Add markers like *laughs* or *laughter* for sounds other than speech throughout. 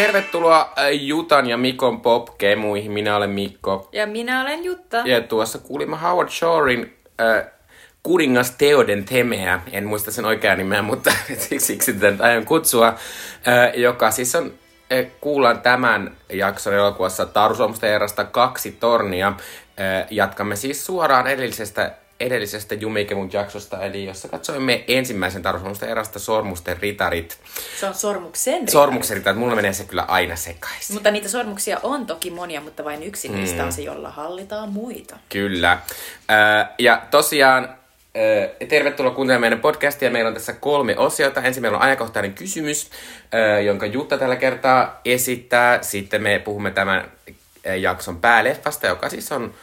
tervetuloa äh, Jutan ja Mikon popkemuihin. Minä olen Mikko. Ja minä olen Jutta. Ja tuossa kuulimme Howard Shorein äh, kuningas Teoden Temeä. En muista sen oikeaa nimeä, mutta *laughs* siksi, siksi tätä aion kutsua. Äh, joka siis on, äh, kuullaan tämän jakson elokuvassa Taru erasta kaksi tornia. Äh, jatkamme siis suoraan edellisestä edellisestä Jumikemut jaksosta, eli jossa katsoimme ensimmäisen tarvitsemusten erästä Sormusten ritarit. Se on Sormuksen ritarit. Sormuksen ritarit, mulla menee se kyllä aina sekaisin. Mutta niitä sormuksia on toki monia, mutta vain yksi mm. niistä on se, jolla hallitaan muita. Kyllä. Äh, ja tosiaan äh, Tervetuloa kuuntelemaan meidän podcastia. Meillä on tässä kolme osiota. Ensin meillä on ajankohtainen kysymys, äh, jonka Jutta tällä kertaa esittää. Sitten me puhumme tämän jakson pääleffasta, joka siis on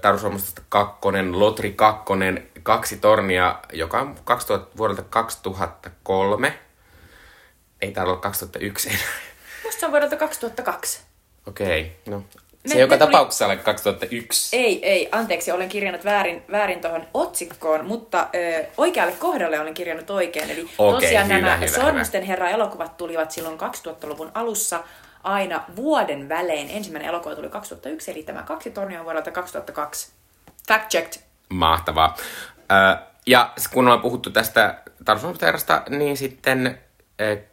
Taru Suomesta kakkonen, Lotri kakkonen, kaksi tornia, joka on 2000, vuodelta 2003. Ei täällä ole 2001 enää. Musta se on vuodelta 2002. Okei, okay, no se me, joka me tapauksessa tuli... 2001. Ei, ei, anteeksi, olen kirjannut väärin, väärin tuohon otsikkoon, mutta ö, oikealle kohdalle olen kirjannut oikein. Eli okay, tosiaan hyvä, nämä hyvä, Sormusten hyvä. herra elokuvat tulivat silloin 2000-luvun alussa aina vuoden välein. Ensimmäinen elokuva tuli 2001, eli tämä kaksi tornia on vuodelta 2002. Fact checked. Mahtavaa. Ö, ja kun ollaan puhuttu tästä Tarsuusterrasta, niin sitten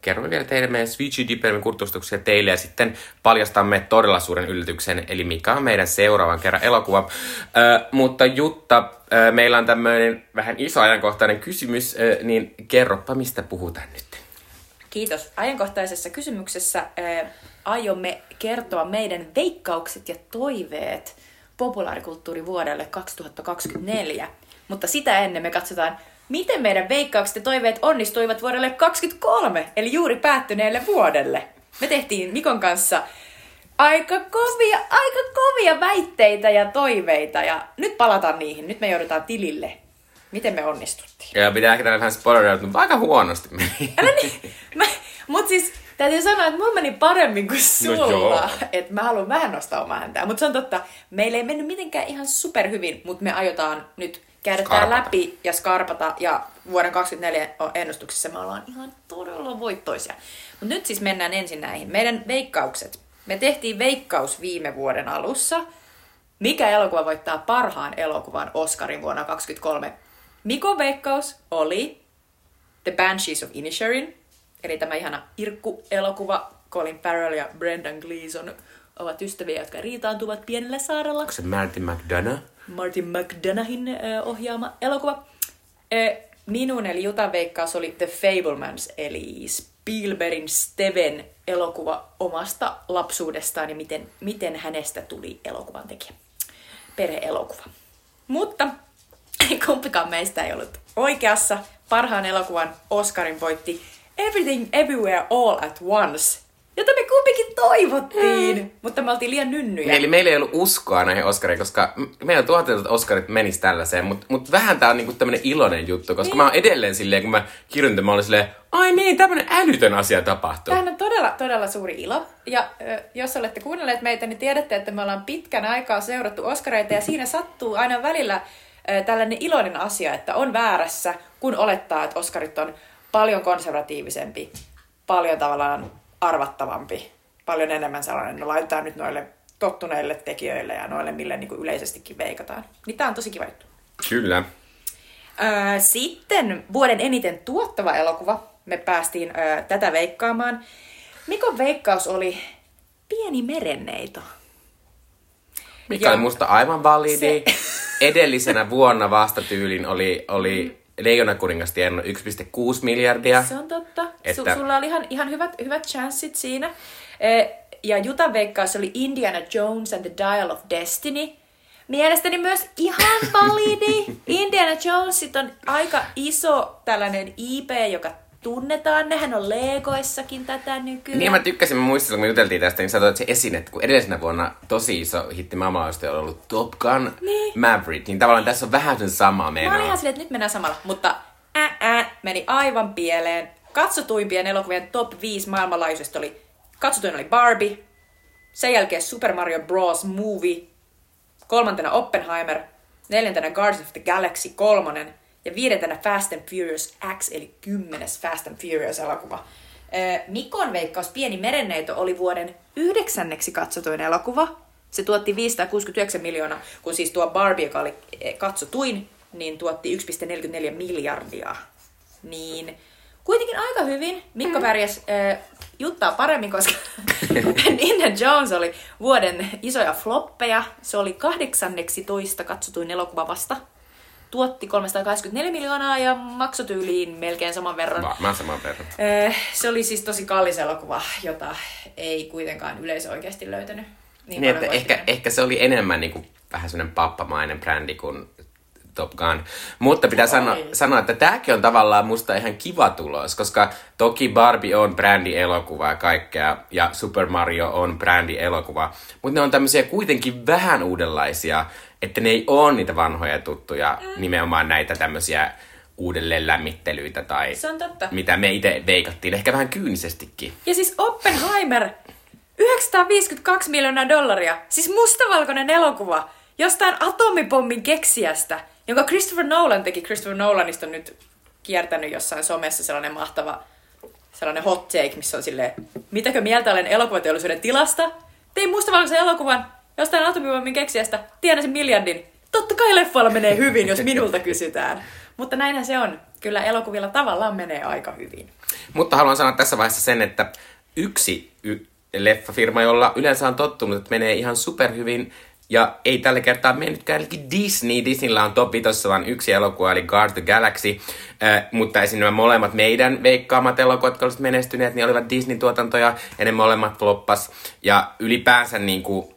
kerromme vielä teille meidän Switchy Dippermin kurtustuksia teille ja sitten paljastamme todella suuren yllätyksen, eli mikä on meidän seuraavan kerran elokuva. Ö, mutta Jutta, ö, meillä on tämmöinen vähän iso ajankohtainen kysymys, ö, niin kerropa, mistä puhutaan nyt. Kiitos. Ajankohtaisessa kysymyksessä ö, aiomme kertoa meidän veikkaukset ja toiveet populaarikulttuurivuodelle 2024. Mutta sitä ennen me katsotaan, miten meidän veikkaukset ja toiveet onnistuivat vuodelle 2023, eli juuri päättyneelle vuodelle. Me tehtiin Mikon kanssa aika kovia, aika kovia väitteitä ja toiveita, ja nyt palataan niihin. Nyt me joudutaan tilille. Miten me onnistuttiin? Ja pitää ehkä vähän spoileria, mutta aika huonosti meni. Älä niin. Mä, mut siis Täytyy sanoa, että mulla meni paremmin kuin no sulla. No että mä haluan vähän nostaa omaa häntää. Mutta se on totta, meillä ei mennyt mitenkään ihan superhyvin, mutta me aiotaan nyt käydä tää läpi ja skarpata. Ja vuoden 2024 ennustuksessa me ollaan ihan todella voittoisia. Mutta nyt siis mennään ensin näihin. Meidän veikkaukset. Me tehtiin veikkaus viime vuoden alussa. Mikä elokuva voittaa parhaan elokuvan Oscarin vuonna 2023? Mikon veikkaus oli The Banshees of Inisherin, Eli tämä ihana Irkku-elokuva, Colin Farrell ja Brendan Gleeson ovat ystäviä, jotka riitaantuvat pienellä saarella. Onko se Martin McDonough? Martin McDonaghin ohjaama elokuva. Minun eli Jutan veikkaus oli The Fablemans, eli Spielbergin Steven elokuva omasta lapsuudestaan ja miten, miten hänestä tuli elokuvan tekijä. Perhe-elokuva. Mutta *laughs* kumpikaan meistä ei ollut oikeassa. Parhaan elokuvan Oscarin voitti Everything Everywhere All at Once, jota me kumpikin toivottiin, mm. mutta me oltiin liian nynnyjä. Eli meillä ei ollut uskoa näihin Oscariin, koska meidän tuotetut että Oscarit menis tällaiseen, mutta mut vähän tää on niinku tämmönen iloinen juttu, koska niin. mä oon edelleen silleen, kun mä kirjoitin, mä olin silleen, ai niin, tämmönen älytön asia tapahtuu. Tämähän on todella, todella suuri ilo. Ja äh, jos olette kuunnelleet meitä, niin tiedätte, että me ollaan pitkän aikaa seurattu Oscareita ja siinä sattuu aina välillä äh, tällainen iloinen asia, että on väärässä, kun olettaa, että Oscarit on paljon konservatiivisempi, paljon tavallaan arvattavampi, paljon enemmän sellainen, no laitetaan nyt noille tottuneille tekijöille ja noille, mille niin kuin yleisestikin veikataan. Niin tämä on tosi kiva juttu. Kyllä. Öö, sitten vuoden eniten tuottava elokuva. Me päästiin öö, tätä veikkaamaan. Mikon veikkaus oli Pieni merenneito. Mikä ja oli musta aivan validi. Se... Edellisenä vuonna vastatyylin oli, oli Leijona kuningas tiennyt 1,6 miljardia. Se on totta. Että... Su- sulla oli ihan, ihan hyvät, hyvät chanssit siinä. E, ja Jutan veikkaus oli Indiana Jones and the Dial of Destiny. Mielestäni myös ihan validi. *laughs* Indiana Jonesit on aika iso tällainen IP, joka tunnetaan. Nehän on Legoissakin tätä nykyään. Niin mä tykkäsin, mä muistin, kun me juteltiin tästä, niin sä toit se esine, että kun edellisenä vuonna tosi iso hitti maailmanlaajuisesti on ollut Top Gun niin. Maverick, niin tavallaan tässä on vähän sen sama menoa. Mä olin ihan silleen, että nyt mennään samalla, mutta ää, ää, meni aivan pieleen. Katsotuimpien elokuvien top 5 maailmanlaajuisesti oli, katsotuin oli Barbie, sen jälkeen Super Mario Bros. Movie, kolmantena Oppenheimer, neljäntenä Guardians of the Galaxy kolmonen, ja viidentenä Fast and Furious X, eli kymmenes Fast and Furious-elokuva. Mikon veikkaus Pieni merenneito oli vuoden yhdeksänneksi katsotuin elokuva. Se tuotti 569 miljoonaa, kun siis tuo Barbie, joka oli eh, katsotuin, niin tuotti 1,44 miljardia. Niin kuitenkin aika hyvin. Mikko mm. pärjäs äh, juttaa paremmin, koska *laughs* Indiana Jones oli vuoden isoja floppeja. Se oli kahdeksanneksi toista katsotuin elokuva vasta. Tuotti 384 miljoonaa ja maksotyyliin melkein saman verran. Mä, saman verran. Äh, se oli siis tosi kallis elokuva, jota ei kuitenkaan yleisö oikeasti löytänyt. Niin, niin että ehkä, ehkä se oli enemmän niin kuin, vähän sellainen pappamainen brändi kuin Top Gun. Mutta pitää sanoa, sanoa, että tämäkin on tavallaan musta ihan kiva tulos, koska toki Barbie on brändi-elokuva ja kaikkea, ja Super Mario on brändi-elokuva, mutta ne on tämmöisiä kuitenkin vähän uudenlaisia, että ne ei ole niitä vanhoja tuttuja, mm. nimenomaan näitä tämmöisiä uudelleen lämmittelyitä tai Se on totta. mitä me itse veikattiin, ehkä vähän kyynisestikin. Ja siis Oppenheimer, 952 miljoonaa dollaria, siis mustavalkoinen elokuva, jostain atomipommin keksijästä jonka Christopher Nolan teki. Christopher Nolanista on nyt kiertänyt jossain somessa sellainen mahtava sellainen hot take, missä on silleen, mitäkö mieltä olen elokuvateollisuuden tilasta? Tein mustavalkoisen elokuvan jostain atomibommin keksijästä, tienasin miljardin. Totta kai leffoilla menee hyvin, jos minulta *laughs* kysytään. Mutta näinhän se on. Kyllä elokuvilla tavallaan menee aika hyvin. Mutta haluan sanoa tässä vaiheessa sen, että yksi y- leffafirma, jolla yleensä on tottunut, että menee ihan superhyvin, ja ei tällä kertaa mennytkään Disney. Disneyllä on top vain yksi elokuva, eli Guard the Galaxy. Äh, mutta esim. nämä molemmat meidän veikkaamat elokuvat, jotka olisivat menestyneet, niin olivat Disney-tuotantoja, ja ne molemmat floppas. Ja ylipäänsä niin kuin,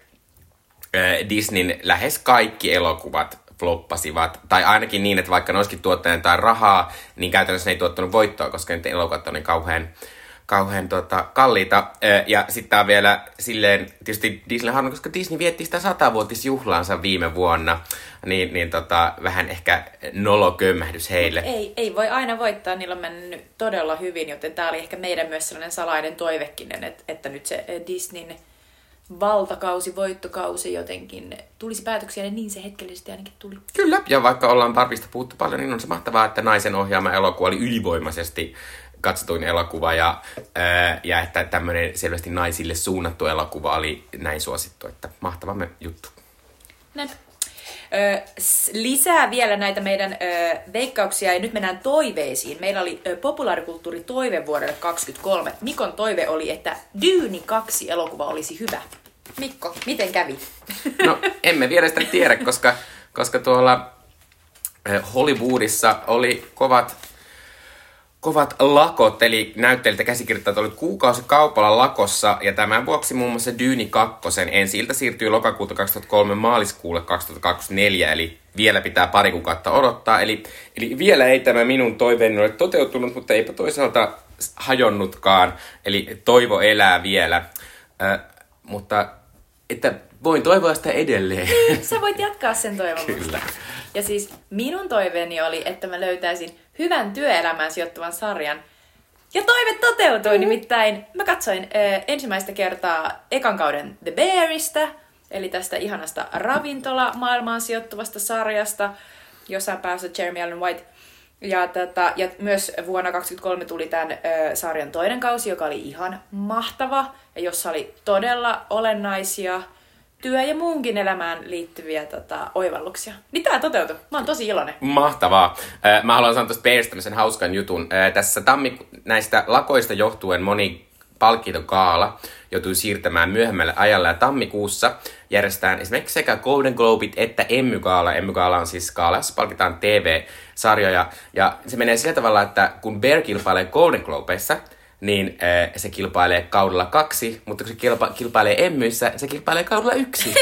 Disneyn lähes kaikki elokuvat floppasivat. Tai ainakin niin, että vaikka ne olisikin tuottaneet tai rahaa, niin käytännössä ne ei tuottanut voittoa, koska niiden elokuvat on niin kauhean kauhean tota, kalliita. Ja sitten on vielä silleen, tietysti Disney on, koska Disney vietti sitä satavuotisjuhlaansa viime vuonna, niin, niin tota, vähän ehkä nolokömmähdys heille. Ei, ei voi aina voittaa, niillä on mennyt todella hyvin, joten tämä oli ehkä meidän myös sellainen salainen toivekinen, että, että nyt se Disneyn valtakausi, voittokausi jotenkin tulisi päätöksiä, ja niin se hetkellisesti ainakin tuli. Kyllä, ja vaikka ollaan Barbista puhuttu paljon, niin on se mahtavaa, että naisen ohjaama elokuva oli ylivoimaisesti katsotuin elokuva ja, ää, ja että tämmöinen selvästi naisille suunnattu elokuva oli näin suosittu, että mahtava juttu. Näin. Ö, lisää vielä näitä meidän ö, veikkauksia ja nyt mennään toiveisiin. Meillä oli ö, populaarikulttuuri toive vuodelle 2023. Mikon toive oli, että Dyyni 2 elokuva olisi hyvä. Mikko, miten kävi? No, emme vielä sitä tiedä, koska, koska tuolla Hollywoodissa oli kovat kovat lakot, eli näyttelijät ja käsikirjoittajat olivat kuukausi kaupalla lakossa, ja tämän vuoksi muun muassa Dyyni 2 ensi ilta siirtyy lokakuuta 2003 maaliskuulle 2024, eli vielä pitää pari kuukautta odottaa. Eli, eli vielä ei tämä minun toiveeni ole toteutunut, mutta eipä toisaalta hajonnutkaan, eli toivo elää vielä. Äh, mutta että voin toivoa sitä edelleen. Niin, sä voit jatkaa sen toivomusta. Kyllä. Ja siis minun toiveeni oli, että mä löytäisin hyvän työelämään sijoittuvan sarjan. Ja toive toteutui, mm. nimittäin mä katsoin äh, ensimmäistä kertaa ekan kauden The Bearista, eli tästä ihanasta ravintola-maailmaan sijoittuvasta sarjasta, jossa päässä Jeremy Allen White. Ja, tätä, ja myös vuonna 2023 tuli tämän ö, sarjan toinen kausi, joka oli ihan mahtava, ja jossa oli todella olennaisia työ- ja muunkin elämään liittyviä tota, oivalluksia. Niin tämä toteutui. Mä oon tosi iloinen. Mahtavaa. Mä haluan sanoa tuosta tämmöisen hauskan jutun. Tässä tammi, näistä lakoista johtuen moni palkintokaala joutui siirtämään myöhemmälle ajalle ja tammikuussa järjestetään esimerkiksi sekä Golden Globit että Emmy-gaala. Emmy-gaala on siis gaala, jossa palkitaan TV-sarjoja. Ja se menee sillä tavalla, että kun Bear kilpailee Golden Globeissa, niin äh, se kilpailee kaudella kaksi, mutta kun se kilpa- kilpailee emmyissä, se kilpailee kaudella yksi.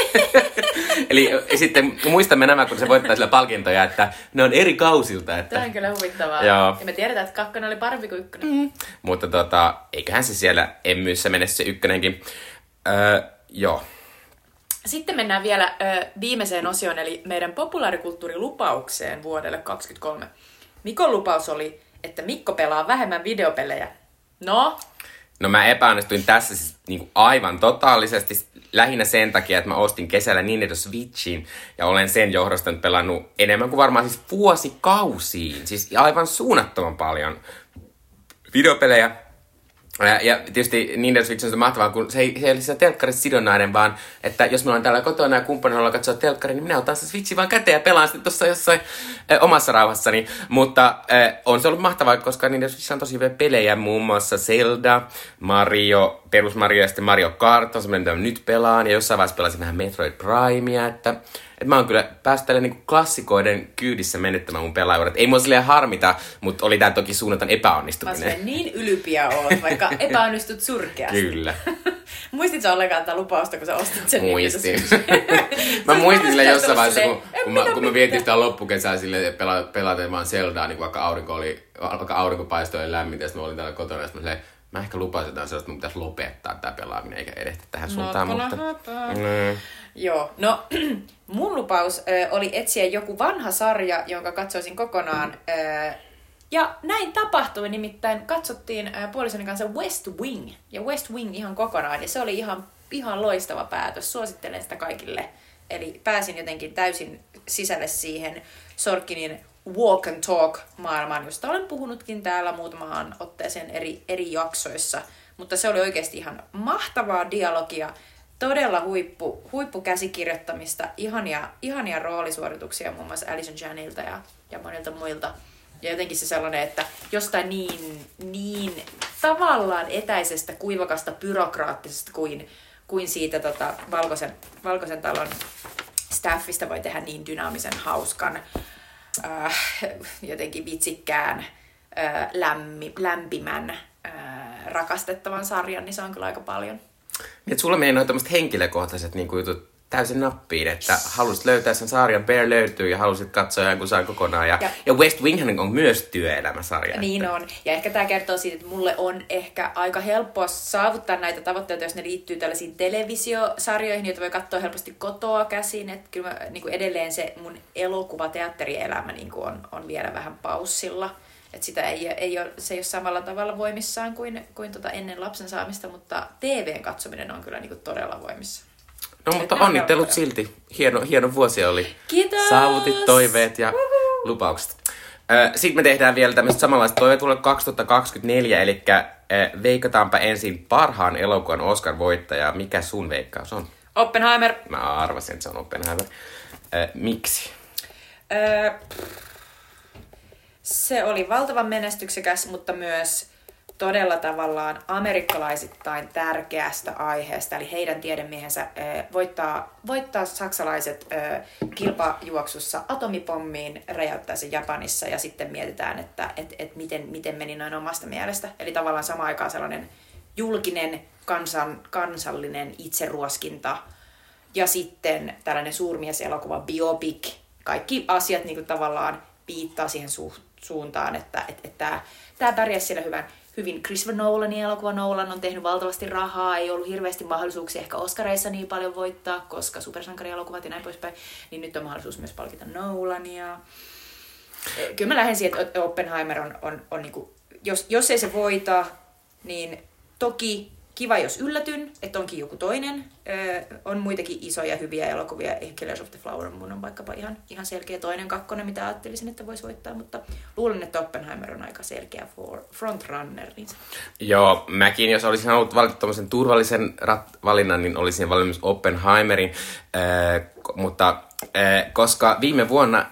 *laughs* Eli sitten muistamme nämä, kun se voittaa sillä palkintoja, että ne on eri kausilta. Että... Tämä on kyllä huvittavaa. Joo. Ja me tiedetään, että kakkonen oli parempi kuin ykkönen. Mm. Mutta tota, eiköhän se siellä emmyissä mene se ykkönenkin. Öö, joo. Sitten mennään vielä ö, viimeiseen osioon, eli meidän populaarikulttuurilupaukseen vuodelle 2023. Mikon lupaus oli, että Mikko pelaa vähemmän videopelejä No? No mä epäonnistuin tässä siis niin aivan totaalisesti lähinnä sen takia, että mä ostin kesällä Nintendo Switchin ja olen sen johdosta nyt pelannut enemmän kuin varmaan siis vuosikausiin. Siis aivan suunnattoman paljon videopelejä. Ja tietysti Nintendo Switch on se mahtavaa, kun se ei, se ei ole se telkkarissa sidonnainen, vaan että jos meillä on täällä kotona ja kumppanilla haluaa katsoa telkkari, niin minä otan se Switchi vaan käteen ja pelaan sitten tuossa jossain äh, omassa rauhassani. Mutta äh, on se ollut mahtavaa, koska Nintendo Switch on tosi hyviä pelejä, muun muassa Zelda, Mario, perus Mario ja sitten Mario Kart on semmoinen, mitä nyt pelaan. Ja jossain vaiheessa pelasin vähän Metroid Primea, että et mä oon kyllä päässyt tälle niinku klassikoiden kyydissä menettämään mun pelaajuudet. Ei mua silleen harmita, mutta oli tää toki suunnaton epäonnistuminen. Mä niin ylpiä oot, vaikka *laughs* epäonnistut surkeasti. Kyllä. *laughs* Muistitko ollenkaan tätä lupausta, kun sä ostit sen? Muistin. mä muistin sille *laughs* jossain vaiheessa, kun, kun, mä, kun mä vietin sitä loppukesää sille pela, pelaten vaan Zeldaa, niin vaikka aurinko oli, vaikka aurinko paistoi ja lämmintä, mä olin täällä kotona, ja mä silleen, mä ehkä lupasin jotain sellaista, että mun pitäisi lopettaa tämä pelaaminen eikä edetä tähän suuntaan, mutta... Mm. Joo, no *clears throat* mun lupaus ö, oli etsiä joku vanha sarja, jonka katsoisin kokonaan. Ö, ja näin tapahtui, nimittäin katsottiin ö, puolisoni kanssa West Wing. Ja West Wing ihan kokonaan, ja se oli ihan, ihan loistava päätös. Suosittelen sitä kaikille. Eli pääsin jotenkin täysin sisälle siihen Sorkinin walk and talk maailmaan, josta olen puhunutkin täällä muutamaan otteeseen eri, eri jaksoissa. Mutta se oli oikeasti ihan mahtavaa dialogia, todella huippu, huippukäsikirjoittamista, ihania, ihania roolisuorituksia muun muassa Alison Janilta ja, ja monilta muilta. Ja jotenkin se sellainen, että jostain niin, niin tavallaan etäisestä, kuivakasta, byrokraattisesta kuin, kuin siitä tota, valkoisen, valkoisen talon staffista voi tehdä niin dynaamisen, hauskan, äh, jotenkin vitsikkään, äh, lämmi, lämpimän, äh, rakastettavan sarjan, niin se on kyllä aika paljon. Niin, sulla menee noin tämmöiset henkilökohtaiset niin jutut täysin nappiin, että halusit löytää sen sarjan, Bear löytyy ja halusit katsoa jonkun saa kokonaan. Ja, ja, ja West Wing on myös työelämäsarja. Niin että... on. Ja ehkä tämä kertoo siitä, että mulle on ehkä aika helppoa saavuttaa näitä tavoitteita, jos ne liittyy tällaisiin televisiosarjoihin, joita voi katsoa helposti kotoa käsin. Että kyllä mä, niin kuin edelleen se mun elokuva, teatterielämä niin kuin on, on vielä vähän paussilla. Että sitä ei, ei ole, se ei ole samalla tavalla voimissaan kuin, kuin tota ennen lapsen saamista, mutta TVn katsominen on kyllä niin kuin todella voimissa. No mutta onnittelut silti. Hieno, hieno vuosi oli. Kiitos! Saavutit toiveet ja Uhuhu. lupaukset. Sitten me tehdään vielä tämmöistä samanlaista toiveet tulee 2024, eli veikataanpa ensin parhaan elokuvan Oscar-voittaja. Mikä sun veikkaus on? Oppenheimer. Mä arvasin, että se on Oppenheimer. Miksi? Öö, se oli valtavan menestyksekäs, mutta myös todella tavallaan amerikkalaisittain tärkeästä aiheesta, eli heidän tiedemiehensä voittaa, voittaa saksalaiset kilpajuoksussa atomipommiin, räjäyttää sen Japanissa ja sitten mietitään, että et, et miten, miten meni noin omasta mielestä. Eli tavallaan sama aikaan sellainen julkinen kansan, kansallinen itseruoskinta ja sitten tällainen suurmieselokuva biopic. Kaikki asiat niin kuin tavallaan viittaa siihen su- suuntaan, että, että, tämä pärjäsi siellä hyvän hyvin Christopher Nolanin elokuva. Nolan on tehnyt valtavasti rahaa, ei ollut hirveästi mahdollisuuksia ehkä Oscareissa niin paljon voittaa, koska supersankarielokuvat ja näin poispäin. Niin nyt on mahdollisuus myös palkita Nolania. Eh, kyllä mä lähden siihen, että Oppenheimer on, on, on niin kuin, jos, jos ei se voita, niin toki kiva, jos yllätyn, että onkin joku toinen. Öö, on muitakin isoja hyviä elokuvia. Ehkä Killers of the Flower Moon on vaikkapa ihan, ihan selkeä toinen kakkonen, mitä ajattelisin, että voisi voittaa. Mutta luulen, että Oppenheimer on aika selkeä for, frontrunner. Niin Joo, mäkin, jos olisin halunnut valita turvallisen rat- valinnan, niin olisin valinnut Oppenheimerin. Öö, mutta öö, koska viime vuonna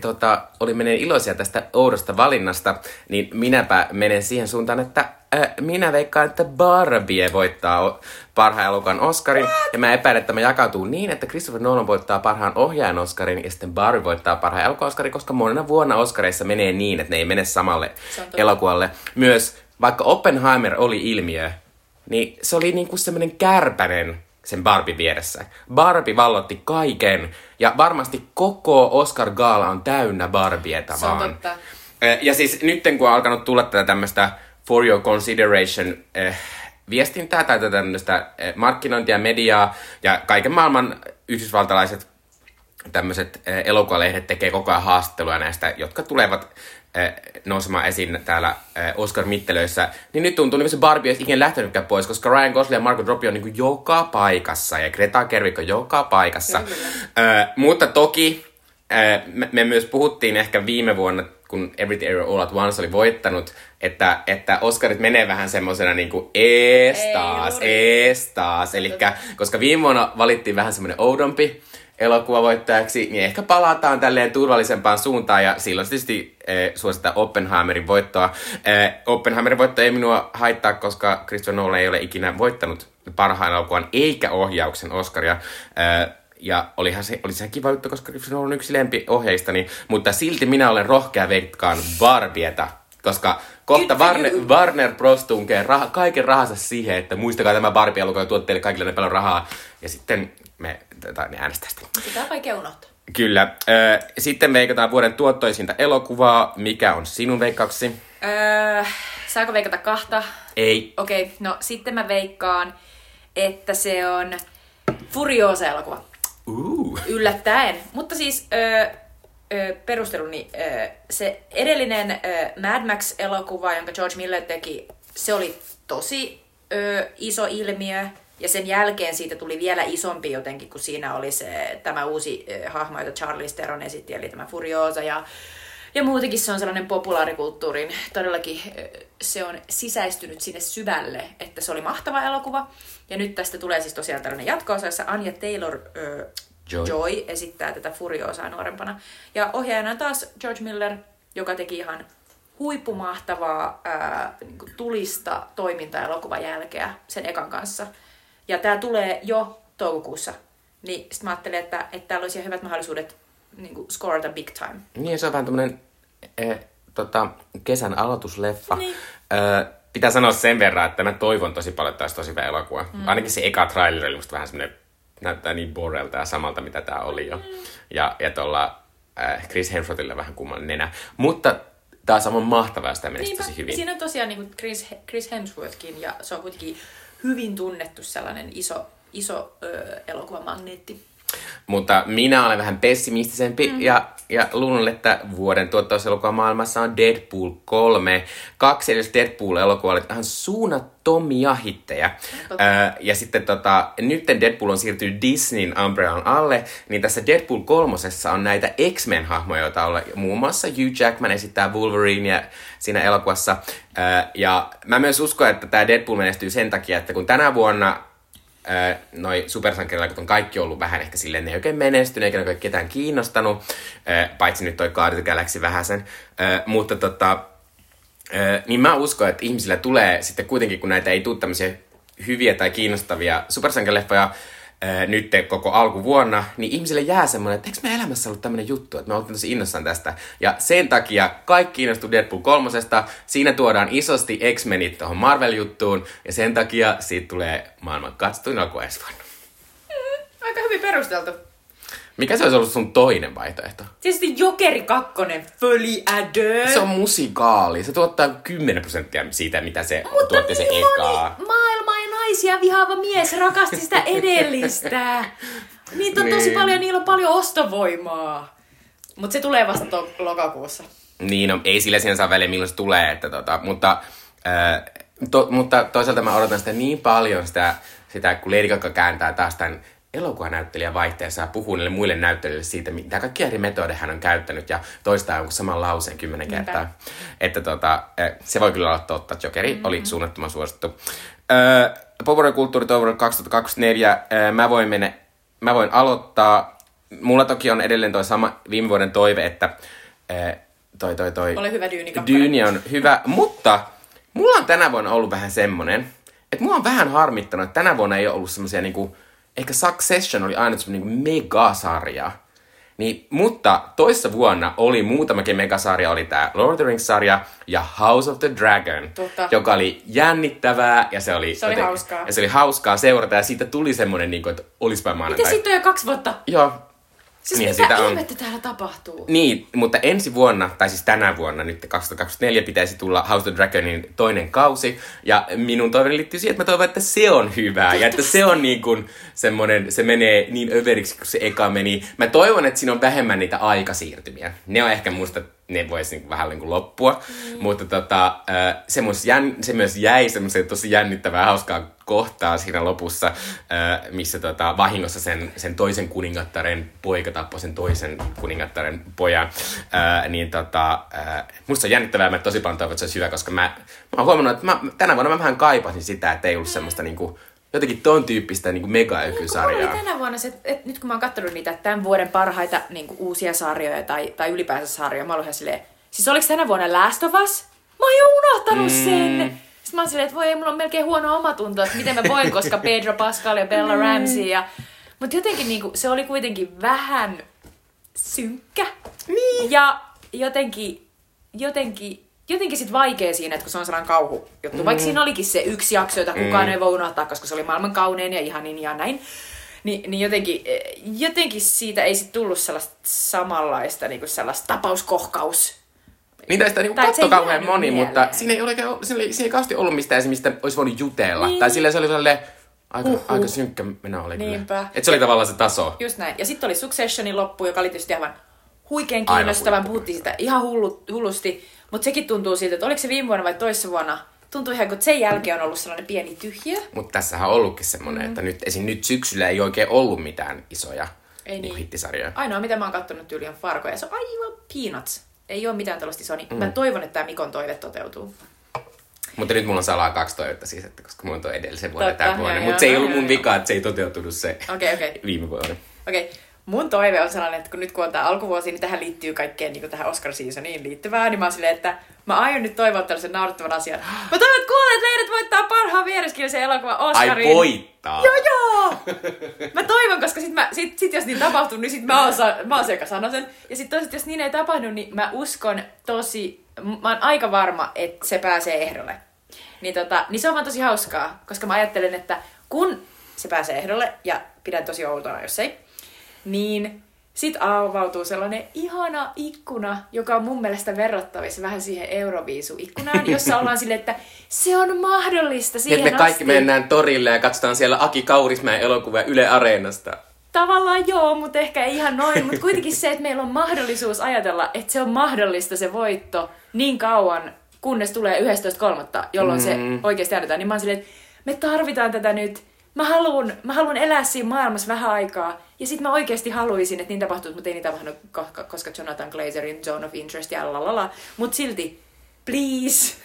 tota, oli menee iloisia tästä oudosta valinnasta, niin minäpä menen siihen suuntaan, että äh, minä veikkaan, että Barbie voittaa parhaan elokuvan Oscarin. Ja mä epäilen, että mä jakautuu niin, että Christopher Nolan voittaa parhaan ohjaajan Oscarin ja sitten Barbie voittaa parhaan elokuvan Oscarin, koska monena vuonna Oscareissa menee niin, että ne ei mene samalle elokuvalle. Myös vaikka Oppenheimer oli ilmiö, niin se oli niinku semmoinen kärpänen sen Barbie vieressä. Barbie vallotti kaiken ja varmasti koko Oscar Gala on täynnä Barbieta vaan. Totta. Ja siis nyt kun on alkanut tulla tätä tämmöistä for your consideration eh, viestintää tai tämmöistä eh, markkinointia, mediaa ja kaiken maailman yhdysvaltalaiset tämmöiset eh, elokuvalehdet tekee koko ajan haastatteluja näistä, jotka tulevat eh, nousemaan esiin täällä eh, Oscar-mittelöissä, niin nyt tuntuu, että se Barbie olisi ikinä lähtenytkään pois, koska Ryan Gosling ja Margot Robbie on niin joka paikassa ja Greta Gerwig on joka paikassa. Eh, mutta toki eh, me, me myös puhuttiin ehkä viime vuonna kun Everything Everywhere All at Once oli voittanut, että, että Oscarit menee vähän semmoisena niinku ees taas, ees taas. Elikkä, koska viime vuonna valittiin vähän semmoinen oudompi elokuvavoittajaksi, niin ehkä palataan tälleen turvallisempaan suuntaan ja silloin tietysti eh, suositaan Oppenheimerin voittoa. Eh, Oppenheimerin voitto ei minua haittaa, koska Christopher Nolan ei ole ikinä voittanut parhaan elokuvan eikä ohjauksen Oscaria. Eh, ja olihan se, oli se kiva juttu, koska Nolan on yksi lempi ohjeistani, mutta silti minä olen rohkea veikkaan Barbieta, koska kohta Warner, Warner Bros. tunkee rah- kaiken rahansa siihen, että muistakaa tämä Barbie-elokuva ja tuot teille kaikille ne paljon rahaa. Ja sitten me tai ne äänestää sitä. Sitä on vaikea unohtaa. Kyllä. Sitten veikataan vuoden tuottoisinta elokuvaa. Mikä on sinun veikkauksesi? Öö, saako veikata kahta? Ei. Okei, okay, no sitten mä veikkaan, että se on Furiosa-elokuva. Uh. Yllättäen. Mutta siis öö, öö, perusteluni, öö, se edellinen öö, Mad Max-elokuva, jonka George Miller teki, se oli tosi öö, iso ilmiö. Ja sen jälkeen siitä tuli vielä isompi jotenkin, kun siinä oli se, tämä uusi äh, hahmo, jota Charles Theron esitti, eli tämä Furiosa. Ja, ja muutenkin se on sellainen populaarikulttuurin, todellakin äh, se on sisäistynyt sinne syvälle, että se oli mahtava elokuva. Ja nyt tästä tulee siis tosiaan tällainen jatko jossa Anja Taylor äh, Joy. Joy esittää tätä Furiosaa nuorempana. Ja ohjaajana taas George Miller, joka teki ihan huippumahtavaa ää, niin tulista toiminta-elokuvan jälkeä sen ekan kanssa. Ja tämä tulee jo toukokuussa. Niin sitten mä ajattelin, että, että täällä olisi hyvät mahdollisuudet niin kuin scorata big time. Niin, se on vähän tämmönen eh, tota, kesän aloitusleffa. Niin. Ö, pitää sanoa sen verran, että mä toivon tosi paljon, että tosi hyvä elokuva. Mm. Ainakin se eka trailer oli musta vähän semmoinen, näyttää niin borelta ja samalta, mitä tää oli jo. Mm. Ja, ja tuolla äh, Chris Hemsworthille vähän kummallinen nenä. Mutta tää on saman mahtavaa sitä menisi tosi hyvin. Siinä on tosiaan niin Chris, Chris Hemsworthkin ja se on kuitenkin hyvin tunnettu sellainen iso, iso ö, elokuvamagneetti. Mutta minä olen vähän pessimistisempi mm. ja, ja luulen, että vuoden tuottauselokuva maailmassa on Deadpool 3. Kaksi edes Deadpool-elokuvaa oli ihan suunnattomia hittejä. Okay. Öö, ja sitten tota, nyt Deadpool on siirtynyt Disneyn umbrellan alle, niin tässä Deadpool kolmosessa on näitä X-Men-hahmoja, joita on muun muassa Hugh Jackman esittää Wolverine siinä elokuvassa. Öö, ja mä myös uskon, että tämä Deadpool menestyy sen takia, että kun tänä vuonna Noi supersankarilaiset on kaikki ollut vähän ehkä silleen, ne ei oikein menestynyt, eikä ne ketään kiinnostanut, paitsi nyt toi Guardians Galaxy vähäsen. Öö, mutta tota, niin mä uskon, että ihmisillä tulee sitten kuitenkin, kun näitä ei tule tämmöisiä hyviä tai kiinnostavia supersankarileffoja, nyt koko alkuvuonna, niin ihmisille jää semmoinen, että eikö me elämässä ollut tämmöinen juttu, että me oltiin tosi innossaan tästä. Ja sen takia kaikki innostuu Deadpool kolmosesta, siinä tuodaan isosti X-Menit tuohon Marvel-juttuun, ja sen takia siitä tulee maailman katsotuin alku ensi vuonna. Mm, aika hyvin perusteltu. Mikä se olisi ollut sun toinen vaihtoehto? Tietysti Jokeri kakkonen, Föli Adö. Se on musikaali. Se tuottaa 10 prosenttia siitä, mitä se Mutta tuotti se niin ekaa. maailma ja naisia vihaava mies rakasti sitä *laughs* edellistä. Niitä on niin. tosi paljon, niillä on paljon ostovoimaa. Mutta se tulee vasta to- lokakuussa. Niin, no ei sillä sinänsä väliä, milloin se tulee. Että tota, mutta, äh, to, mutta toisaalta mä odotan sitä niin paljon, sitä, sitä kun Lady Gaga kääntää taas tämän elokuvanäyttelijä vaihteessa ja puhuu niille muille näyttelijöille siitä, mitä kaikkia eri metodeja hän on käyttänyt ja toistaa jonkun saman lauseen kymmenen Niinpä. kertaa. Että tota, eh, se voi kyllä olla totta. Jokeri mm-hmm. oli suunnattoman suosittu. Öö, Populaarikulttuuri vuonna 2024. Öö, mä voin mennä, mä voin aloittaa. Mulla toki on edelleen toi sama viime vuoden toive, että öö, toi, toi, toi, Ole hyvä Dyyni Dyyni on hyvä, mutta mulla on tänä vuonna ollut vähän semmonen, että mua on vähän harmittanut, että tänä vuonna ei ole ollut semmoisia niinku, ehkä Succession oli aina semmoinen niin megasarja. Niin, mutta toissa vuonna oli muutamakin megasarja, oli tämä Lord of the Rings-sarja ja House of the Dragon, Totta. joka oli jännittävää ja se oli, se oli joten, hauskaa. Ja se oli hauskaa seurata ja siitä tuli semmoinen, niin kuin, että olispa maanantai. Miten sitten on jo kaksi vuotta? Joo, Siis niin mitä on... täällä tapahtuu? Niin, mutta ensi vuonna, tai siis tänä vuonna, nyt 2024, pitäisi tulla House of Dragonin toinen kausi. Ja minun toiveeni liittyy siihen, että mä toivon, että se on hyvää. Ja että se on niin kuin semmoinen, se menee niin överiksi kuin se eka meni. Mä toivon, että siinä on vähemmän niitä aikasiirtymiä. Ne on ehkä musta ne voisi niin vähän niin kuin loppua. Mm. Mutta tota, se, myös jän, se myös jäi semmoiseen tosi jännittävää, hauskaa kohtaa siinä lopussa, missä tota, vahingossa sen, sen toisen kuningattaren poika tappoi sen toisen kuningattaren pojan. Niin tota, musta on jännittävää, mä tosi paljon toivon, että se olisi hyvä, koska mä, mä oon huomannut, että mä, tänä vuonna mä vähän kaipasin sitä, että ei ollut semmoista niin kuin, jotenkin ton tyyppistä niin mega sarjaa. Niin, tänä vuonna se, että nyt kun mä oon katsonut niitä tämän vuoden parhaita niin kuin uusia sarjoja tai, tai ylipäänsä sarjoja, mä oon ihan silleen, siis oliko tänä vuonna Last of Us? Mä oon jo unohtanut mm. sen! Sitten mä oon silleen, että voi, mulla on melkein huono omatunto, että miten mä voin, koska Pedro Pascal ja Bella mm. Ramsey ja... Mutta jotenkin niin kuin, se oli kuitenkin vähän synkkä. Niin. Ja jotenkin, jotenkin jotenkin sit vaikea siinä, että kun se on sellainen kauhujuttu. Mm. Vaikka siinä olikin se yksi jakso, jota kukaan mm. ei voi unohtaa, koska se oli maailman kaunein ja ihanin ja näin. Ni, niin jotenkin, jotenkin siitä ei sit tullut sellaista samanlaista niin kuin sellaista tapauskohkaus niin tai sitä niin katto kauhean moni, mieleen. mutta siinä ei, ole, siinä, ei, siinä ei kauheasti ollut mistään, mistä olisi voinut jutella. Niin. Tai sillä se oli sellainen aika, Uhuh. aika synkkä minä oli Niinpä. kyllä. Et se oli tavallaan se taso. Just näin. Ja sitten oli Successionin loppu, joka oli tietysti aivan huikean kiinnostavan. Puhuttiin sitä ihan hullu, hullusti. Mutta sekin tuntuu siltä, että oliko se viime vuonna vai toissa vuonna, tuntuu ihan, kun sen jälkeen on ollut sellainen pieni tyhjö. Mutta tässähän on ollutkin semmoinen, mm. että nyt, esim. nyt syksyllä ei oikein ollut mitään isoja ei niin. hittisarjoja. Ainoa, mitä mä oon kattonut tyyli on Fargo, ja se on aivan peanuts. Ei ole mitään tällaista isoa, niin mm. mä toivon, että tämä Mikon toive toteutuu. Mutta nyt mulla on salaa kaksi toivetta siis, että koska mulla on tuo edellisen vuoden tämä vuonna. Mutta se ei ollut mun vika, että se ei toteutunut se okay, okay. *laughs* viime vuonna. Okei, okay. Mun toive on sellainen, että kun nyt kun on tämä alkuvuosi, niin tähän liittyy kaikkeen niin tähän Oscar Seasoniin liittyvää, niin mä oon silleen, että mä aion nyt toivoa tällaisen naurettavan asian. Mä toivon, että kuulet leidet voittaa parhaan vieraskielisen elokuvan Oscarin. Ai voittaa? Joo, joo! Mä toivon, koska sit, mä, sit, sit jos niin tapahtuu, niin sit mä oon, mä oon se, joka sanoo sen. Ja sit toiset, jos niin ei tapahdu, niin mä uskon tosi, mä oon aika varma, että se pääsee ehdolle. Niin, tota, niin se on vaan tosi hauskaa, koska mä ajattelen, että kun se pääsee ehdolle, ja pidän tosi outona, jos ei, niin sitten avautuu sellainen ihana ikkuna, joka on mun mielestä verrattavissa vähän siihen Euroviisu-ikkunaan, jossa ollaan sille, että se on mahdollista siihen Että me kaikki asti. mennään torille ja katsotaan siellä Aki Kaurismäen elokuva Yle Areenasta. Tavallaan joo, mutta ehkä ei ihan noin. Mutta kuitenkin se, että meillä on mahdollisuus ajatella, että se on mahdollista se voitto niin kauan, kunnes tulee 11.3., jolloin mm. se oikeasti tiedetään. Niin mä oon silleen, että me tarvitaan tätä nyt mä haluan, mä haluan elää siinä maailmassa vähän aikaa. Ja sitten mä oikeasti haluaisin, että niin tapahtuu, mutta ei niin tapahtunut, koska Jonathan Glazerin Zone of Interest ja lalala. Mutta silti, please,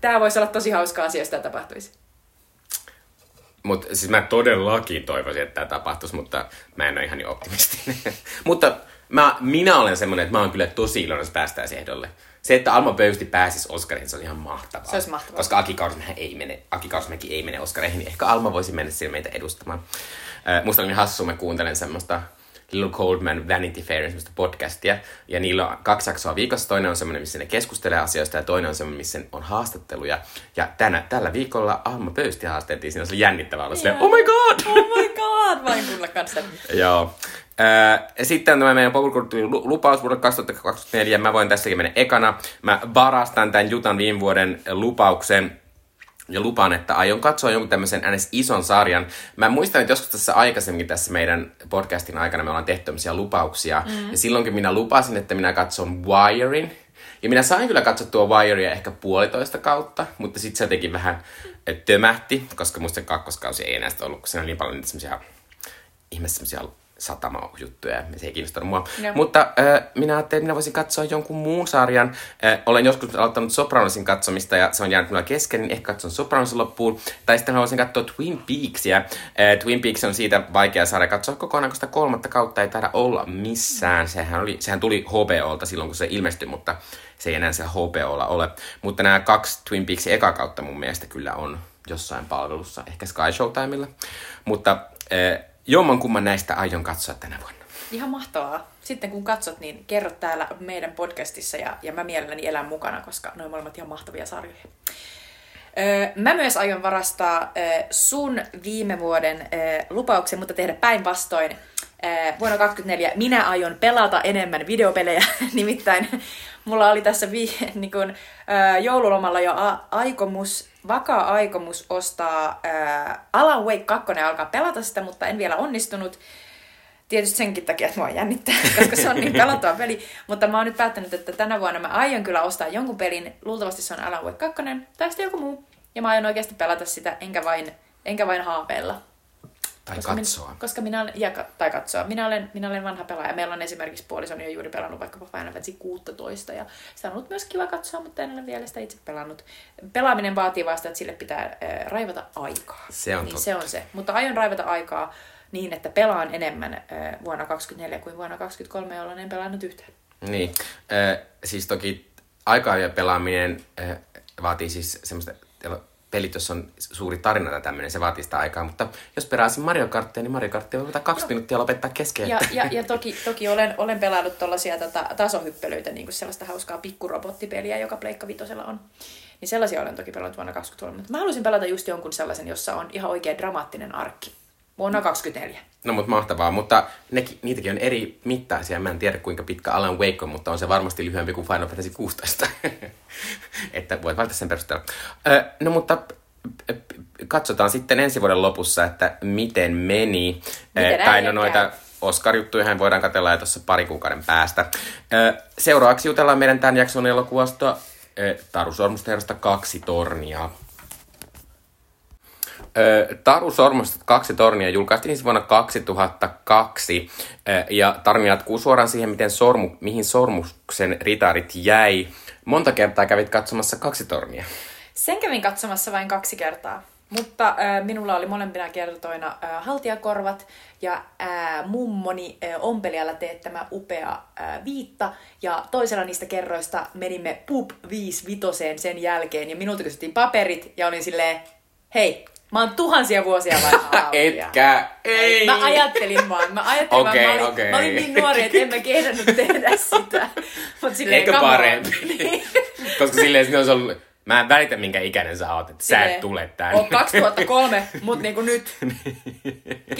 tämä voisi olla tosi hauska asia, jos tämä tapahtuisi. Mutta siis mä todellakin toivoisin, että tämä tapahtuisi, mutta mä en ole ihan niin optimistinen. *laughs* mutta mä, minä olen semmoinen, että mä oon kyllä tosi iloinen, jos päästään ehdolle se, että Alma Pöysti pääsisi Oscariin, se on ihan mahtavaa. Se olisi mahtavaa. Koska Aki Kaurismäki ei mene, Aki Kaurismäki ei mene Oscareihin, niin ehkä Alma voisi mennä siellä meitä edustamaan. Äh, musta oli niin hassu, mä kuuntelen semmoista Little Coldman Vanity Fair, semmoista podcastia, ja niillä on kaksi jaksoa viikossa. Toinen on semmoinen, missä ne keskustelee asioista, ja toinen on semmoinen, missä on haastatteluja. Ja tänä, tällä viikolla Alma Pöysti haasteltiin, siinä oli jännittävää olla yeah. oh my god! Oh my god! Vain kuulla kanssa. *laughs* Joo. Sitten tämä meidän lupaus vuodelle 2024. Mä voin tässäkin mennä ekana. Mä varastan tämän Jutan viime vuoden lupauksen ja lupaan, että aion katsoa jonkun tämmöisen ns. ison sarjan. Mä muistan, että joskus tässä aikaisemmin tässä meidän podcastin aikana me ollaan tehty tämmöisiä lupauksia. Mm. Ja silloinkin minä lupasin, että minä katson Wirein. Ja minä sain kyllä katsottua Wirea ehkä puolitoista kautta, mutta sitten se jotenkin vähän tömähti, koska musta kakkoskausi ei enää ollut, kun siinä oli niin paljon niitä semmoisia ihme semmoisia satama-juttuja ja se ei kiinnostanut mua. No. Mutta äh, minä ajattelin, että minä voisin katsoa jonkun muun sarjan. Äh, olen joskus aloittanut Sopranosin katsomista ja se on jäänyt minulla kesken, niin ehkä katson Sopranosin loppuun. Tai sitten haluaisin katsoa Twin Peaksia. Äh, Twin Peaks on siitä vaikea saada katsoa kokonaan, koska kolmatta kautta ei taida olla missään. Sehän, oli, sehän tuli HBOlta silloin, kun se ilmestyi, mutta se ei enää siellä HBOlla ole. Mutta nämä kaksi Twin Peaksin eka kautta mun mielestä kyllä on jossain palvelussa, ehkä Sky Showtimella. Mutta äh, Jomman kumman näistä aion katsoa tänä vuonna. Ihan mahtavaa. Sitten kun katsot, niin kerro täällä meidän podcastissa ja, ja mä mielelläni elän mukana, koska ne on molemmat ihan mahtavia sarjoja. Öö, mä myös aion varastaa öö, sun viime vuoden öö, lupauksen, mutta tehdä päinvastoin. Vuonna 2024 minä aion pelata enemmän videopelejä, *laughs* nimittäin mulla oli tässä vi- *laughs* niin kun, joululomalla jo a- aikomus vakaa aikomus ostaa ää, Alan Wake 2 alkaa pelata sitä, mutta en vielä onnistunut. Tietysti senkin takia, että mua jännittää, *laughs* koska se on niin pelottava peli. Mutta mä oon nyt päättänyt, että tänä vuonna mä aion kyllä ostaa jonkun pelin. Luultavasti se on Alan Wake 2 tai sitten joku muu. Ja mä aion oikeasti pelata sitä, enkä vain, enkä vain haaveilla. Tai Koska katsoa. Min, koska minä olen, ja, tai katsoa. Minä olen, minä olen vanha pelaaja. Meillä on esimerkiksi puolisoni jo juuri pelannut vaikkapa Final Fantasy 16. Ja sitä on ollut myös kiva katsoa, mutta en ole vielä sitä itse pelannut. Pelaaminen vaatii vasta, että sille pitää äh, raivata aikaa. Se on niin totta. se on se. Mutta aion raivata aikaa niin, että pelaan enemmän äh, vuonna 2024 kuin vuonna 2023, jolloin en pelannut yhtään. Niin, äh, siis toki aikaa ja pelaaminen äh, vaatii siis semmoista, pelit, jos on suuri tarina tai tämmöinen, se vaatii sitä aikaa, mutta jos peraisin Mario Karttia, niin Mario Karttia voi ottaa kaksi minuuttia ja lopettaa kesken. Ja, ja, ja toki, toki olen, olen pelannut tuollaisia tota, tasohyppelyitä, niin kuin sellaista hauskaa pikkurobottipeliä, joka Pleikka Vitosella on. Niin sellaisia olen toki pelannut vuonna 2023. Mutta mä haluaisin pelata just jonkun sellaisen, jossa on ihan oikea dramaattinen arkki. Vuonna 2024. No mutta mahtavaa, mutta nekin, niitäkin on eri mittaisia. Mä en tiedä kuinka pitkä Alan Wake on, mutta on se varmasti lyhyempi kuin Final Fantasy 16. *laughs* että voit valita sen perusteella. No mutta katsotaan sitten ensi vuoden lopussa, että miten meni. Miten tai no noita? Oscar-juttuja voidaan katsella jo tuossa pari kuukauden päästä. Seuraavaksi jutellaan meidän tämän jakson elokuvasta Taru Sormusten herrasta kaksi tornia. Taru Sormusta kaksi tornia julkaistiin siis vuonna 2002 ö, ja tarina jatkuu suoraan siihen, miten sormu, mihin Sormuksen ritarit jäi. Monta kertaa kävit katsomassa kaksi tornia. Sen kävin katsomassa vain kaksi kertaa. Mutta äh, minulla oli molempina kertoina äh, haltijakorvat ja äh, mummoni äh, ompelijalla teettämä upea äh, viitta. Ja toisella niistä kerroista menimme pub 55 sen jälkeen ja minulta kysyttiin paperit ja olin silleen, hei, mä oon tuhansia vuosia vanha. *laughs* Etkä, ei. Mä ajattelin vaan, mä ajattelin Okei, vaan, mä olin, okei. mä olin niin nuori, että en mä kehdannut tehdä sitä. Mut silleen, on. parempi? *laughs* Niin. *laughs* Koska silleen sinne olisi ollut, mä en välitä minkä ikäinen sä oot, että sä et tule tänne. On 2003, mutta niinku nyt.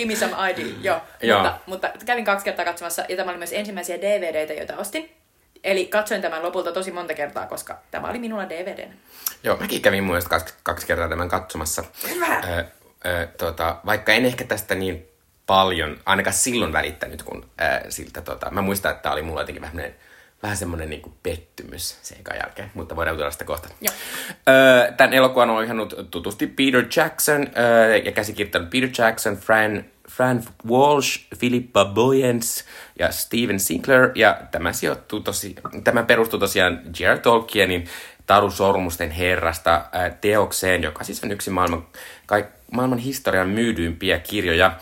Me some ID, joo. Joo. Mutta, mutta kävin kaksi kertaa katsomassa, ja tämä oli myös ensimmäisiä DVDitä, joita ostin. Eli katsoin tämän lopulta tosi monta kertaa, koska tämä oli minulla DVDnä. Joo, mäkin kävin mun mielestä kaksi, kaksi kertaa tämän katsomassa. Hyvä. Ö, ö, tota, vaikka en ehkä tästä niin paljon, ainakaan silloin välittänyt, kun ö, siltä, tota, mä muistan, että tää oli mulla jotenkin vähän, vähän semmoinen niin pettymys sen jälkeen, mutta voidaan jutella sitä kohta. Joo. Ö, tämän elokuvan on ohjannut tutusti Peter Jackson ö, ja käsikirjoittanut Peter Jackson, Fran, Fran Walsh, Philippa Boyens ja Steven Sinclair. Ja tämä, sijoittuu tosi, tämä perustuu tosiaan J.R. Tolkienin Taru Sormusten herrasta äh, teokseen, joka siis on yksi maailman, kaik, maailman historian myydyimpiä kirjoja.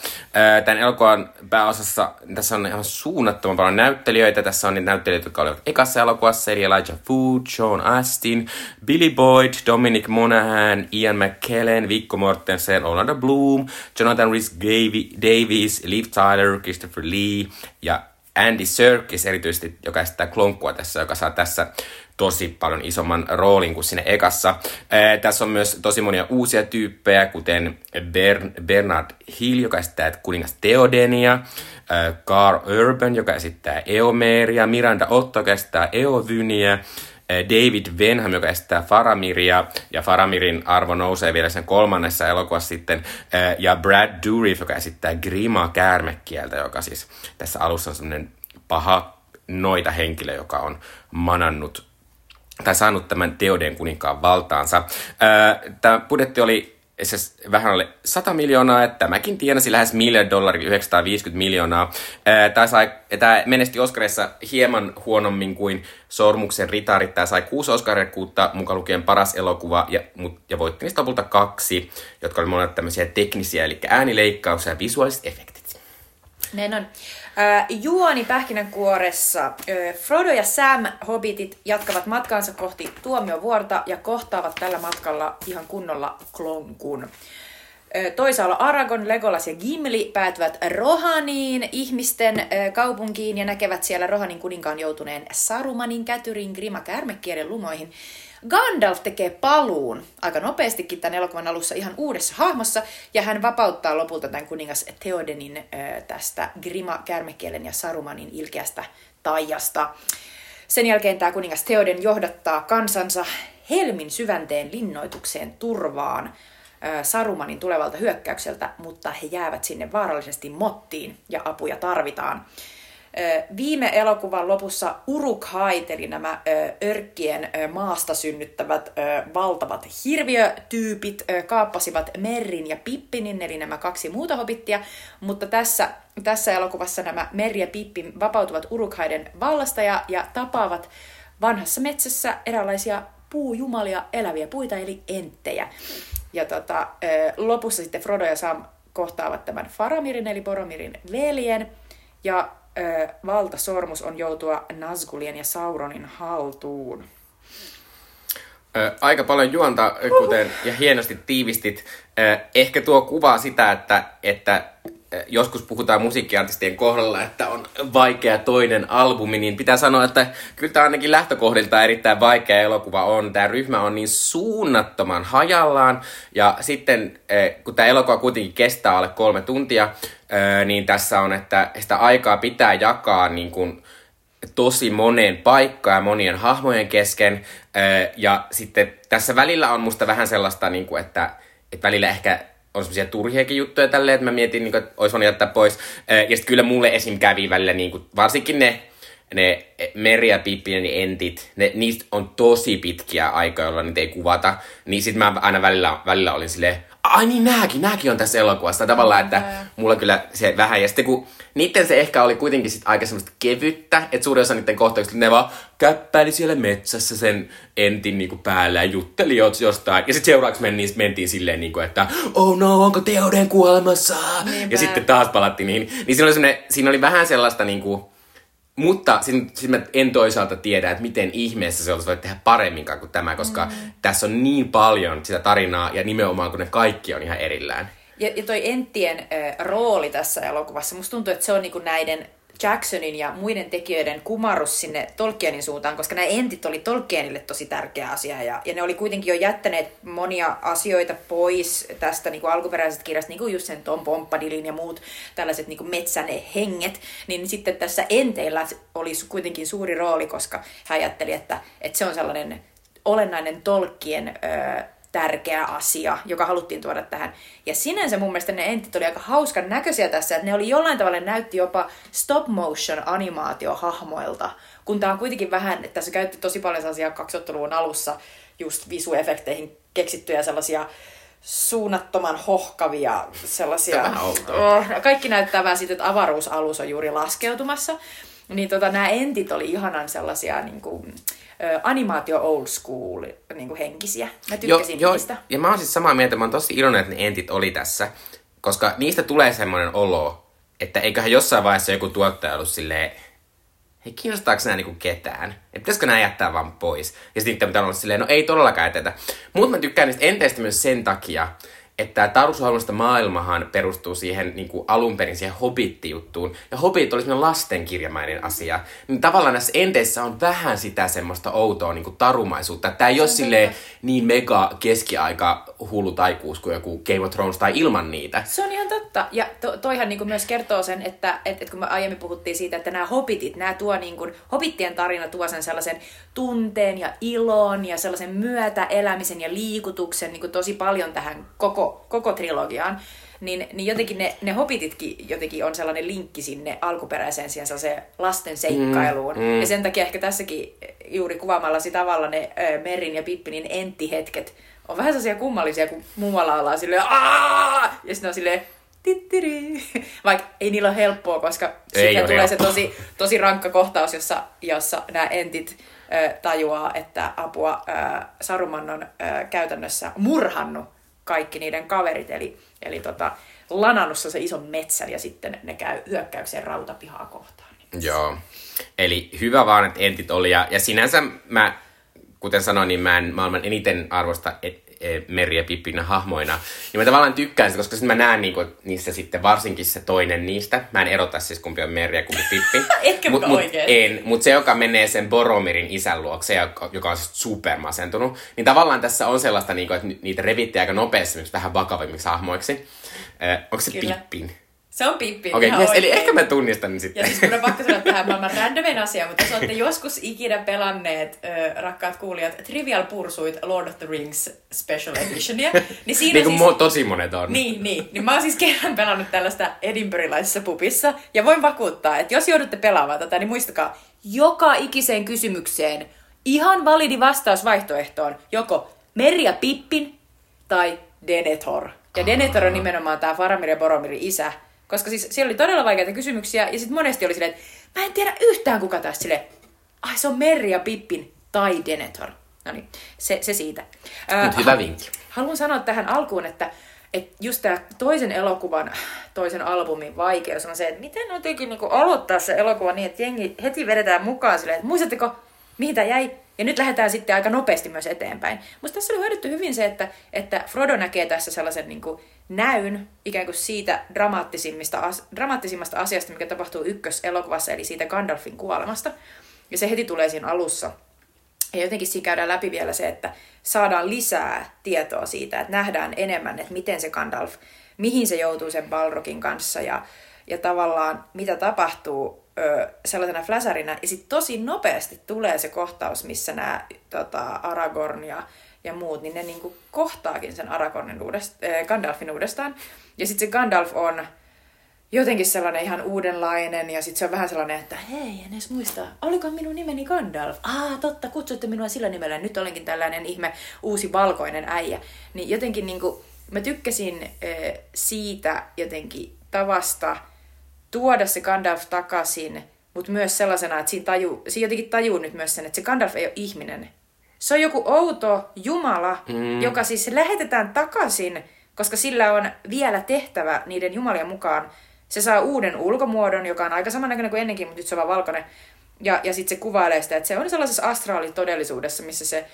Tämän elokuvan pääosassa, tässä on ihan suunnattoman paljon näyttelijöitä. Tässä on niitä näyttelijöitä, jotka olivat ekassa elokuvassa, eli Elijah Wood, Sean Astin, Billy Boyd, Dominic Monaghan, Ian McKellen, Viggo Mortensen, Orlando Bloom, Jonathan Rhys Davies, Liv Tyler, Christopher Lee ja Andy Serkis erityisesti, joka esittää klonkkua tässä, joka saa tässä tosi paljon isomman roolin kuin siinä ekassa. Ää, tässä on myös tosi monia uusia tyyppejä, kuten Bern, Bernard Hill, joka esittää kuningas Theodenia, Carl Urban, joka esittää Eomeria, Miranda Otto, joka esittää Eovyniä, David Venham, joka esittää Faramiria, ja Faramirin arvo nousee vielä sen kolmannessa elokuvassa sitten, ja Brad Dourif, joka esittää Grima käärmekieltä, joka siis tässä alussa on semmoinen paha noita henkilö, joka on manannut tai saanut tämän Teoden kuninkaan valtaansa. Tämä budjetti oli se vähän alle 100 miljoonaa, että tämäkin tienasi lähes miljard dollaria, 950 miljoonaa. Tämä, sai, tämä menesti Oscarissa hieman huonommin kuin Sormuksen ritarit. Tämä sai kuusi Oscar-kuutta, mukaan lukien paras elokuva, ja, mut, ja voitti niistä lopulta kaksi, jotka oli monet tämmöisiä teknisiä, eli äänileikkaus ja visuaaliset efektit. Näin on. Äh, juoni pähkinänkuoressa. Äh, Frodo ja Sam hobbitit jatkavat matkaansa kohti tuomiovuorta ja kohtaavat tällä matkalla ihan kunnolla klonkun. Äh, Toisaalla Aragon, Legolas ja Gimli päätyvät Rohaniin ihmisten äh, kaupunkiin ja näkevät siellä Rohanin kuninkaan joutuneen Sarumanin kätyrin Grima kärmekielen lumoihin. Gandalf tekee paluun aika nopeastikin tämän elokuvan alussa ihan uudessa hahmossa, ja hän vapauttaa lopulta tämän kuningas Theodenin äh, tästä Grima kärmekielen ja Sarumanin ilkeästä taijasta. Sen jälkeen tämä kuningas Theoden johdattaa kansansa Helmin syvänteen linnoitukseen turvaan. Sarumanin tulevalta hyökkäykseltä, mutta he jäävät sinne vaarallisesti mottiin ja apuja tarvitaan. Viime elokuvan lopussa Urukhait, eli nämä örkkien maasta synnyttävät valtavat hirviötyypit, kaappasivat Merrin ja Pippinin, eli nämä kaksi muuta hobittia, mutta tässä, tässä elokuvassa nämä Merri ja Pippi vapautuvat Urukhaiden vallasta ja, ja tapaavat vanhassa metsässä eräänlaisia puujumalia, eläviä puita, eli enttejä. Ja tota, lopussa sitten Frodo ja Sam kohtaavat tämän Faramirin, eli Boromirin veljen, ja ö, valtasormus on joutua Nazgulien ja Sauronin haltuun. Ö, aika paljon juonta, kuten ja hienosti tiivistit. Ö, ehkä tuo kuvaa sitä, että, että joskus puhutaan musiikkiartistien kohdalla, että on vaikea toinen albumi, niin pitää sanoa, että kyllä tämä ainakin lähtökohdilta erittäin vaikea elokuva on. Tämä ryhmä on niin suunnattoman hajallaan, ja sitten kun tämä elokuva kuitenkin kestää alle kolme tuntia, niin tässä on, että sitä aikaa pitää jakaa niin kuin tosi moneen paikkaan ja monien hahmojen kesken, ja sitten tässä välillä on musta vähän sellaista, niin että, että välillä ehkä on semmoisia turhiakin juttuja tälleen, että mä mietin, niin kuin, että olisi voinut jättää pois. Ja sitten kyllä mulle esim. kävi välillä, niin kuin, varsinkin ne, ne Meri ja Pippi ne entit, ne, niistä on tosi pitkiä aikoja, jolloin niitä ei kuvata. Niin sitten mä aina välillä, välillä olin silleen, ai niin nääkin, nääkin on tässä elokuvassa. Tavallaan, että mulla kyllä se vähän, ja sitten kun niiden se ehkä oli kuitenkin sit aika semmoista kevyttä, että suurin osa niiden kohtauksista ne vaan käppäili siellä metsässä sen entin niinku päällä ja jutteli jostain. Ja sitten seuraavaksi mentiin, mentiin silleen, niinku, että oh no, onko Teoden kuolemassa? Niinpä. Ja sitten taas palattiin niihin. Niin siinä oli, siinä oli vähän sellaista niinku, mutta sitten mä en toisaalta tiedä, että miten ihmeessä se olisi voinut tehdä paremmin kuin tämä, koska mm. tässä on niin paljon sitä tarinaa ja nimenomaan kun ne kaikki on ihan erillään. Ja, ja toi Enttien äh, rooli tässä elokuvassa, musta tuntuu, että se on niinku näiden Jacksonin ja muiden tekijöiden kumarus sinne Tolkienin suuntaan, koska nämä entit oli Tolkienille tosi tärkeä asia ja, ja ne oli kuitenkin jo jättäneet monia asioita pois tästä niin kuin alkuperäisestä kirjasta, niin kuin just sen Tom Pompadilin ja muut tällaiset niin kuin henget, niin sitten tässä enteillä oli kuitenkin suuri rooli, koska hän ajatteli, että, että se on sellainen olennainen Tolkien öö, tärkeä asia, joka haluttiin tuoda tähän. Ja sinänsä mun mielestä ne entit oli aika hauskan näköisiä tässä, että ne oli jollain tavalla näytti jopa stop motion animaatiohahmoilta, kun tää on kuitenkin vähän, että tässä käytti tosi paljon sellaisia 2000-luvun alussa just visuefekteihin keksittyjä sellaisia suunnattoman hohkavia sellaisia... Oh, kaikki näyttää vähän siitä, että avaruusalus on juuri laskeutumassa. Niin tota, nämä entit oli ihanan sellaisia niin kuin, animaatio old school niin kuin henkisiä. Mä tykkäsin jo, niistä. Jo, ja mä oon siis samaa mieltä, mä oon tosi iloinen, että ne entit oli tässä, koska niistä tulee semmoinen olo, että eiköhän jossain vaiheessa joku tuottaja ollut silleen, hei kiinnostaako nämä niinku ketään? Että pitäisikö nämä jättää vaan pois? Ja sitten pitää olla silleen, no ei todellakaan jätetä. Mutta mä tykkään niistä enteistä myös sen takia, että Tarusuhalmasta maailmahan perustuu siihen niin kuin alun perin siihen Hobbit-juttuun. Ja Hobbit oli semmoinen lastenkirjamainen asia. Niin tavallaan näissä enteissä on vähän sitä semmoista outoa niin kuin tarumaisuutta. Tämä ei ole silleen niin mega keskiaika hullu taikuus kuin joku Game of Thrones tai ilman niitä. Se on ihan totta. Ja to, toihan niin kuin myös kertoo sen, että et, et kun me aiemmin puhuttiin siitä, että nämä Hobbitit, nämä tuo niin kuin, Hobbittien tarina tuo sen sellaisen tunteen ja ilon ja sellaisen myötäelämisen ja liikutuksen niin kuin tosi paljon tähän koko koko, trilogiaan, niin, niin jotenkin ne, ne hobititkin jotenkin on sellainen linkki sinne alkuperäiseen siihen se lasten seikkailuun. Mm, mm. Ja sen takia ehkä tässäkin juuri kuvaamalla tavalla ne ö, Merin ja Pippinin enttihetket on vähän sellaisia kummallisia, kun muualla ollaan silleen Aa! ja sitten on silleen tittiri. Vaikka ei niillä ole helppoa, koska sitten tulee helppo. se tosi, tosi rankka kohtaus, jossa, jossa nämä entit ö, tajuaa, että apua ö, Saruman on ö, käytännössä murhannut kaikki niiden kaverit, eli, eli tota, Lananussa se ison metsän ja sitten ne käy hyökkäykseen rautapihaa kohtaan. Joo, eli hyvä vaan, että entit oli, ja, ja sinänsä mä, kuten sanoin, niin mä en maailman eniten arvosta et, E, Meri ja Pippinä hahmoina. Ja mä tavallaan tykkään sitä, koska sitten mä näen niinku, niissä sitten varsinkin se toinen niistä. Mä en erota siis kumpi on Meri ja kumpi Pippi. *laughs* Etkä mut, mut, En, mutta se, joka menee sen Boromirin isän luokse, joka, joka on supermasentunut, niin tavallaan tässä on sellaista, niinku, että niitä revitti aika nopeasti vähän vakavimmiksi hahmoiksi. Äh, onko se Kyllä. Pippin? Se on Pippi. Okei, ihan yes, eli ehkä mä tunnistan niin sitten. Ja siis mun on pakko sanoa tähän maailman randomin asia, mutta jos olette joskus ikinä pelanneet, ö, rakkaat kuulijat, Trivial Pursuit Lord of the Rings Special Editionia, niin siinä niin kuin siis... mo- tosi monet on. Niin, niin. Niin mä oon siis kerran pelannut tällaista edinburghilaisessa pubissa. Ja voin vakuuttaa, että jos joudutte pelaamaan tätä, niin muistakaa, joka ikiseen kysymykseen ihan validi vastausvaihtoehto on joko Merja Pippin tai Denethor. Ja Denethor on nimenomaan tämä Faramir ja Boromirin isä. Koska siis siellä oli todella vaikeita kysymyksiä, ja sitten monesti oli silleen, että mä en tiedä yhtään kuka tässä silleen, ai se on Merja Pippin tai Denethor. No niin, se, se siitä. Ää, Mut hyvä vinkki. Haluan sanoa tähän alkuun, että, että just tämä toisen elokuvan, toisen albumin vaikeus on se, että miten on jotenkin niin aloittaa se elokuva niin, että jengi heti vedetään mukaan silleen, että muistatteko, mihin tämä jäi? Ja nyt lähdetään sitten aika nopeasti myös eteenpäin. Musta tässä oli hoidettu hyvin se, että, että Frodo näkee tässä sellaisen niin kuin näyn ikään kuin siitä dramaattisimmista, as, dramaattisimmasta asiasta, mikä tapahtuu ykköselokuvassa, eli siitä Gandalfin kuolemasta. Ja se heti tulee siinä alussa. Ja jotenkin siinä käydään läpi vielä se, että saadaan lisää tietoa siitä, että nähdään enemmän, että miten se Gandalf, mihin se joutuu sen Balrogin kanssa ja, ja tavallaan mitä tapahtuu ö, sellaisena fläsärina. Ja sitten tosi nopeasti tulee se kohtaus, missä nämä tota, Aragorn ja, ja muut, niin ne niinku kohtaakin sen Aragornin uudest, äh, Gandalfin uudestaan. Ja sitten se Gandalf on jotenkin sellainen ihan uudenlainen ja sitten se on vähän sellainen, että hei, en edes muista, oliko minun nimeni Gandalf? Ah, totta, kutsutte minua sillä nimellä, nyt olenkin tällainen ihme uusi valkoinen äijä. Niin jotenkin niinku, mä tykkäsin äh, siitä jotenkin tavasta tuoda se Gandalf takaisin, mutta myös sellaisena, että siinä, taju, siinä jotenkin tajuu nyt myös sen, että se Gandalf ei ole ihminen. Se on joku outo jumala, mm. joka siis lähetetään takaisin, koska sillä on vielä tehtävä niiden jumalien mukaan. Se saa uuden ulkomuodon, joka on aika samannäköinen kuin ennenkin, mutta nyt se on vaan valkoinen. Ja, ja sitten se kuvailee sitä, että se on sellaisessa astraalitodellisuudessa, missä se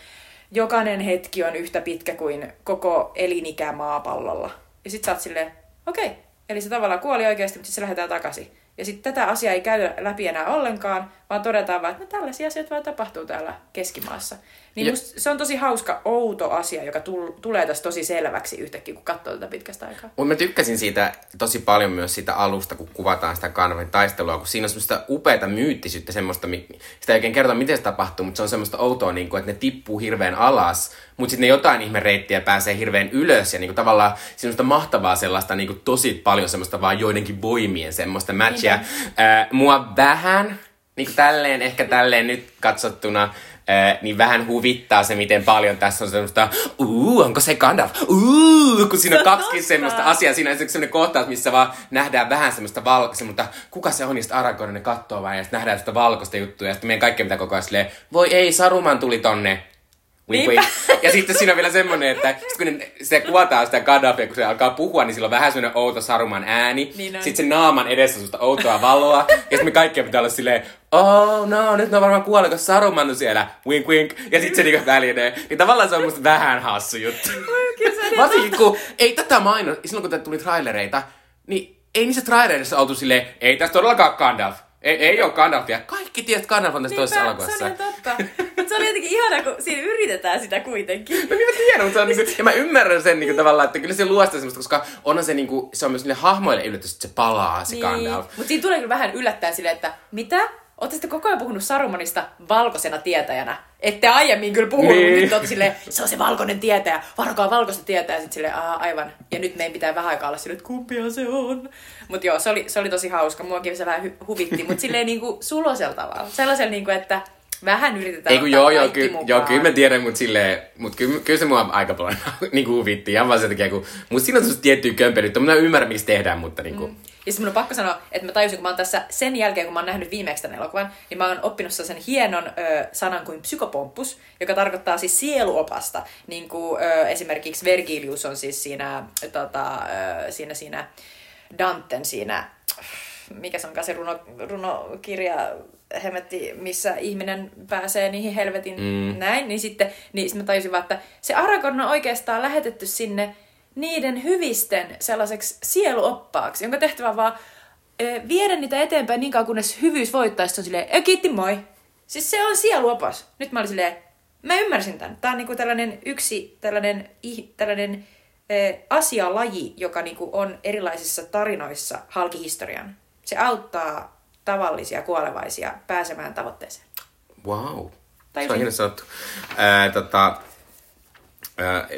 jokainen hetki on yhtä pitkä kuin koko elinikä maapallolla. Ja sitten sä oot silleen, okei, okay. Eli se tavallaan kuoli oikeasti, mutta sitten se lähdetään takaisin. Ja sitten tätä asiaa ei käydä läpi enää ollenkaan, vaan todetaan vaan, että no tällaisia asioita vaan tapahtuu täällä Keskimaassa. Niin Ja- se on tosi hauska, outo asia, joka tul- tulee tässä tosi selväksi yhtäkkiä, kun katsoo tätä pitkästä aikaa. Mutta mä tykkäsin siitä tosi paljon myös siitä alusta, kun kuvataan sitä Gandalfin taistelua, kun siinä on semmoista upeata myyttisyyttä, semmoista, sitä ei oikein kerrota, miten se tapahtuu, mutta se on semmoista outoa, niin kuin, että ne tippuu hirveän alas, mutta sitten ne jotain ihme reittiä pääsee hirveän ylös, ja niin kuin, tavallaan semmoista mahtavaa sellaista, niin kuin, tosi paljon semmoista vaan joidenkin voimien semmoista matchia. Ää, mua vähän, niin kuin tälleen, ehkä tälleen nyt katsottuna, niin vähän huvittaa se, miten paljon tässä on semmoista, uu, onko se Gandalf? Uu, kun siinä on kaksi semmoista asiaa. Siinä on esimerkiksi semmoinen kohtaus, missä vaan nähdään vähän semmoista valkoista, mutta kuka se on, ja sitten Aragorn ne kattoo vähän, ja sitten nähdään sitä valkoista juttua, ja sitten meidän kaikkea pitää koko ajan silleen, voi ei, Saruman tuli tonne. Niinpä. wink. Ja sitten siinä on vielä semmoinen, että sit kun ne, se kuvataan sitä Gandalfia, kun se alkaa puhua, niin sillä on vähän semmoinen outo Saruman ääni. Niin on. sitten se naaman edessä on outoa valoa. ja sitten me kaikkien pitää olla silleen, oh no, nyt ne on varmaan kuollut, koska Saruman on siellä. Wink, wink. Ja sitten se niinku välinee. Niin tavallaan se on musta vähän hassu juttu. Varsinkin kun ei tätä maino, silloin kun tuli trailereita, niin ei niissä trailereissa oltu silleen, ei tässä todellakaan Gandalf. Ei, ei ole Gandalfia. Kaikki tiedät, että Gandalf on tässä toisessa elokuvassa. Se on ihan totta. Mutta se oli jotenkin ihana, kun siinä yritetään sitä kuitenkin. No niin mä tiedän, mutta se on niinku, ja mä ymmärrän sen niinku tavallaan, että kyllä se luo sitä semmoista, koska onhan se niinku, se on myös niille hahmoille yllätys, että se palaa, se Gandalf. Mutta siinä tulee kyllä vähän yllättäen silleen, että mitä? Olette sitten koko ajan puhunut Sarumanista valkoisena tietäjänä. Ette aiemmin kyllä puhunut, Niin. mutta nyt olette silleen, se on se valkoinen tietäjä, varokaa valkoista tietäjä. Sitten silleen, Aa, aivan. Ja nyt meidän pitää vähän aikaa olla silleen, että kumpia se on. Mutta joo, se oli, se oli tosi hauska. Muakin se vähän hu- huvitti, mutta silleen niinku sulosella tavalla. Sellaisella niinku, että vähän yritetään Ei kun ottaa joo, joo, ky, mukaan. joo, kyllä mä tiedän, mutta silleen, mut kyllä, kyllä se mua aika paljon *laughs* niinku huvitti, ihan vaan sen takia, kun, mut siinä on semmoista tiettyä kömpelyyttä, mutta mä ymmärrän, miksi tehdään, mutta niinku, mm. Ja sitten mun on pakko sanoa, että mä tajusin, kun mä oon tässä sen jälkeen, kun mä oon nähnyt viimeksi tämän elokuvan, niin mä oon oppinut sen hienon ö, sanan kuin psykopomppus, joka tarkoittaa siis sieluopasta. Niin kuin ö, esimerkiksi Vergilius on siis siinä, tota, ö, siinä, siinä Danten siinä, mikä se onkaan se runo, runokirja, hemetti, missä ihminen pääsee niihin helvetin mm. näin, niin sitten niin sit mä tajusin vaan, että se Aragorn on oikeastaan lähetetty sinne niiden hyvisten sellaiseksi sieluoppaaksi, jonka tehtävä on vaan ö, viedä niitä eteenpäin niin kauan, kunnes hyvyys voittaa, sitten on silleen, "Ö, kiitti moi. Siis se on sieluopas. Nyt mä olin silleen, mä ymmärsin tämän. Tää on niinku tällainen yksi, tällainen, tällainen asialaji, joka niinku on erilaisissa tarinoissa halkihistorian. Se auttaa tavallisia kuolevaisia pääsemään tavoitteeseen. Wow. Tai se on hienosti sanottu. Ää, tota,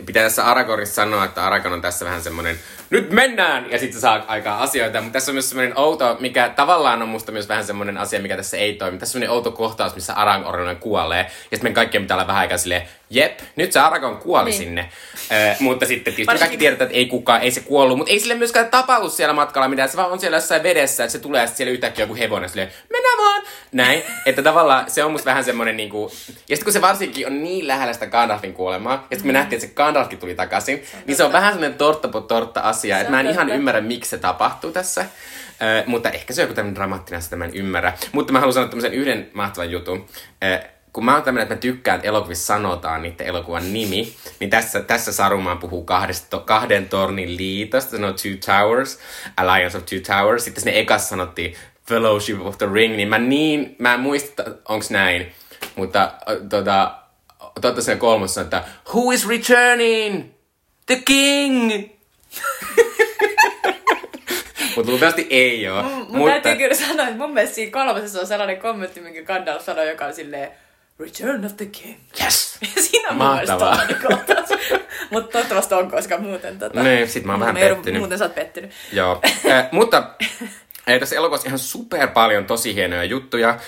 pitää tässä Aragorissa sanoa, että Aragon on tässä vähän semmoinen, nyt mennään! Ja sitten saa aikaa asioita. Mutta tässä on myös semmoinen outo, mikä tavallaan on musta myös vähän semmoinen asia, mikä tässä ei toimi. Tässä on semmoinen outo kohtaus, missä Aragorn kuolee. Ja sitten meidän kaikkien pitää olla vähän aikaa silleen, jep, nyt se Aragon kuoli niin. sinne. Ö, mutta sitten tietysti kaikki tiedetään, että ei kukaan, ei se kuollut. Mutta ei sille myöskään tapahdu siellä matkalla mitään. Se vaan on siellä jossain vedessä, että se tulee sitten siellä yhtäkkiä joku hevonen silleen, mennään vaan! Näin. Että tavallaan se on musta vähän semmoinen niinku... Ja sitten kun se varsinkin on niin lähellä sitä Gandalfin kuolemaa, ja sitten me mm. Nähtiin, että se Gandalfkin tuli takaisin, se niin se on vähän semmoinen tortta po tortta asia. Että mä en ihan ymmärrä, miksi se tapahtuu tässä. Ö, mutta ehkä se on joku tämmöinen dramaattinen asia, mä en ymmärrä. Mutta mä haluan sanoa tämmöisen yhden mahtavan jutun. Ö, kun mä oon tämmönen, että mä tykkään, että elokuvissa sanotaan niiden elokuvan nimi, niin tässä, tässä Sarumaan puhuu kahdesta, kahden tornin liitosta, sanoo Two Towers, Alliance of Two Towers. Sitten sinne ekas sanottiin Fellowship of the Ring, niin mä niin, mä en muista, onks näin, mutta tota, totta sen kolmossa, että Who is returning? The King! Mutta luultavasti ei oo. Mun, mun mutta... täytyy kyllä sanoa, että mun mielestä siinä kolmosessa on sellainen kommentti, minkä Gandalf sanoi, joka on silleen Return of the King. Yes! *laughs* Siinä on Mahtavaa. Mutta toivottavasti on, koska muuten tota... Niin, sit mä oon vähän pettynyt. Muuten sä oot pettynyt. Joo. äh, mutta *laughs* tässä elokuvassa ihan super paljon tosi hienoja juttuja,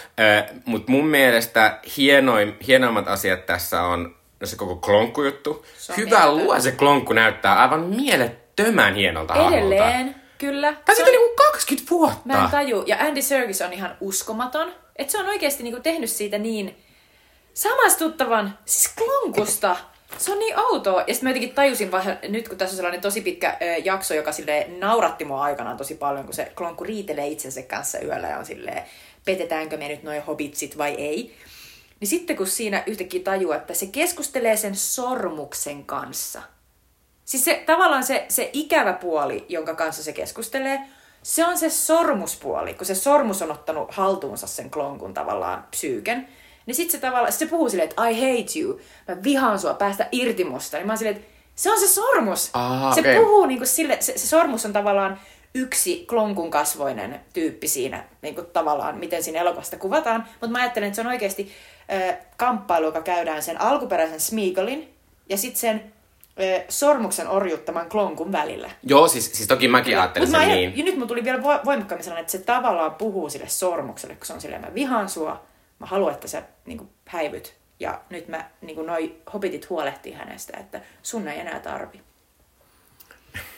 mutta mun mielestä hienoim, hienoimmat asiat tässä on no se koko klonkkujuttu. Hyvä luo se klonkku näyttää aivan mielettömän hienolta Edelleen, hahmolta. kyllä. Tai sitten on niinku 20 vuotta. Mä en taju. Ja Andy Serkis on ihan uskomaton. Että se on oikeasti niinku tehnyt siitä niin samastuttavan, siis klonkusta. Se on niin outoa. Ja sitten mä jotenkin tajusin vähän, nyt kun tässä on sellainen tosi pitkä ö, jakso, joka sille nauratti mua aikanaan tosi paljon, kun se klonkku riitelee itsensä kanssa yöllä ja on silleen, petetäänkö me nyt noin hobitsit vai ei. Niin sitten kun siinä yhtäkkiä tajuu, että se keskustelee sen sormuksen kanssa. Siis se, tavallaan se, se ikävä puoli, jonka kanssa se keskustelee, se on se sormuspuoli, kun se sormus on ottanut haltuunsa sen klonkun tavallaan psyyken. Niin sit se tavallaan, sit se puhuu silleen, että I hate you, mä vihaan sua, päästä irti musta. Niin mä oon silleen, että se on se sormus. Aha, se okay. puhuu niinku sille, se, se sormus on tavallaan yksi klonkun kasvoinen tyyppi siinä, niin kuin tavallaan, miten siinä elokuvasta kuvataan. Mutta mä ajattelen, että se on oikeasti äh, kamppailu, joka käydään sen alkuperäisen Smeagolin ja sitten sen sormuksen orjuttaman klonkun välillä. Joo, siis, siis toki mäkin ja, ajattelin sen mä niin. Ja nyt mun tuli vielä voimakkaammin sellainen, että se tavallaan puhuu sille sormukselle, kun se on silleen, mä vihaan sua, mä haluan, että sä niin kuin, häivyt. Ja nyt mä, niin kuin noi hobitit huolehtii hänestä, että sun ei enää tarvi.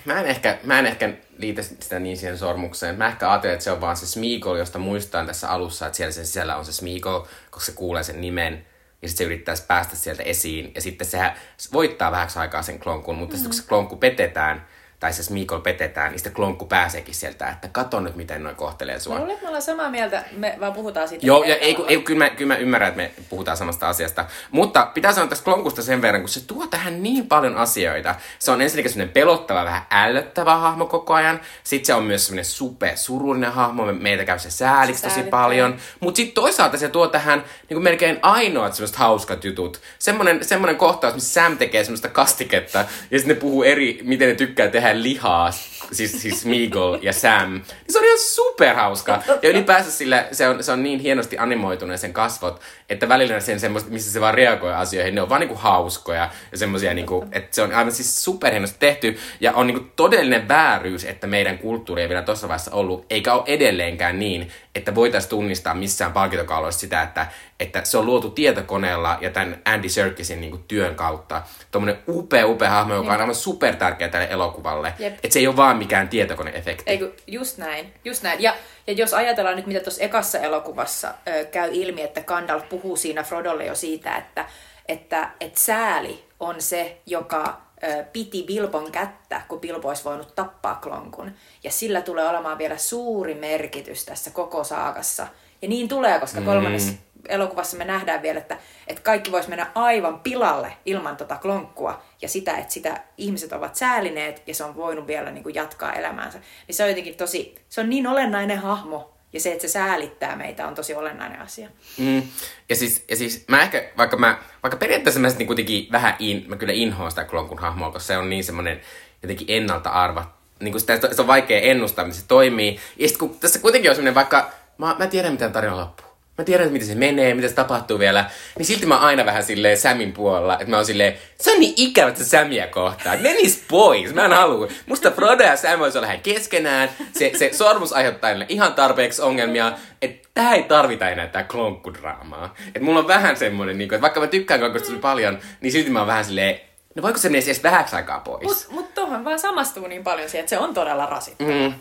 Mä en, ehkä, mä en ehkä liitä sitä niin siihen sormukseen. Mä ehkä ajattelen, että se on vaan se Smeagol, josta muistan tässä alussa, että siellä sen sisällä on se Smeagol, koska se kuulee sen nimen. Ja sitten se yrittäisi päästä sieltä esiin. Ja sitten sehän voittaa vähäksi aikaa sen klonkun, mutta mm-hmm. sitten kun se klonkku petetään, tai se Smeagol petetään, niin sitten klonkku pääseekin sieltä, että kato nyt, miten noin kohtelee sua. Mä luulen, että me ollaan samaa mieltä, me vaan puhutaan siitä. Joo, ja ei, ei, kyllä, mä, kyllä mä ymmärrän, että me puhutaan samasta asiasta. Mutta pitää sanoa tästä klonkusta sen verran, kun se tuo tähän niin paljon asioita. Se on ensinnäkin semmoinen pelottava, vähän ällöttävä hahmo koko ajan. Sitten se on myös semmoinen super surullinen hahmo, meitä käy se sääliksi tosi paljon. Mutta sitten toisaalta se tuo tähän niin kuin melkein ainoat semmoiset hauskat jutut. Semmoinen, semmoinen kohtaus, missä Sam tekee semmoista kastiketta, ja sitten ne puhuu eri, miten ne tykkää tehdä tehdä lihaa, siis, siis Meagle ja Sam, niin se on ihan superhauska. Ja ylipäänsä sille, se on, se on niin hienosti animoitunut sen kasvot, että välillä sen semmoista, missä se vaan reagoi asioihin, ne on vaan niinku hauskoja ja semmoisia, niinku, että se on aivan siis superhienosti tehty ja on niinku todellinen vääryys, että meidän kulttuuri ei vielä tuossa vaiheessa ollut, eikä ole edelleenkään niin, että voitaisiin tunnistaa missään palkintokaaloissa sitä, että, että se on luotu tietokoneella ja tämän Andy Serkisin niin työn kautta. Tuommoinen upea, upea hahmo, joka on aivan super tärkeä tälle elokuvalle. Että se ei ole vaan mikään tietokoneefekti. Ei, just näin, just näin. Ja, ja jos ajatellaan nyt, mitä tuossa ekassa elokuvassa ö, käy ilmi, että Gandalf puhuu siinä Frodolle jo siitä, että, että, että sääli on se, joka piti Bilbon kättä, kun Bilbo olisi voinut tappaa klonkun. Ja sillä tulee olemaan vielä suuri merkitys tässä koko saakassa. Ja niin tulee, koska mm. kolmannessa mm. elokuvassa me nähdään vielä, että, että kaikki voisi mennä aivan pilalle ilman tota klonkkua ja sitä, että sitä ihmiset ovat säälineet ja se on voinut vielä niin kuin jatkaa elämäänsä. Niin se on jotenkin tosi, se on niin olennainen hahmo ja se, että se säälittää meitä, on tosi olennainen asia. Mm. Ja, siis, ja siis mä ehkä, vaikka, mä, vaikka periaatteessa mä sitten kuitenkin vähän in, mä kyllä inhoan sitä Klonkun hahmoa, koska se on niin semmoinen jotenkin ennalta arvattu. Niin kuin sitä, se on vaikea ennustaa, miten se toimii. Ja sitten kun tässä kuitenkin on semmoinen vaikka, mä, mä tiedän miten tarina loppuu mä tiedän, miten se menee, mitä se tapahtuu vielä, niin silti mä oon aina vähän silleen Samin puolella, että mä oon silleen, se on niin ikävä, että Samia kohtaa, menis pois, mä en halua. Musta Frodo ja Sam voisi olla keskenään, se, se sormus aiheuttaa ihan tarpeeksi ongelmia, että tää ei tarvita enää tää klonkkudraamaa. Että mulla on vähän semmonen, niin kuin, että vaikka mä tykkään klonkkusta paljon, niin silti mä oon vähän silleen, no voiko se mennä edes vähäksi aikaa pois? Mut, mut tohon vaan samastuu niin paljon siihen, että se on todella rasittavaa. Mm.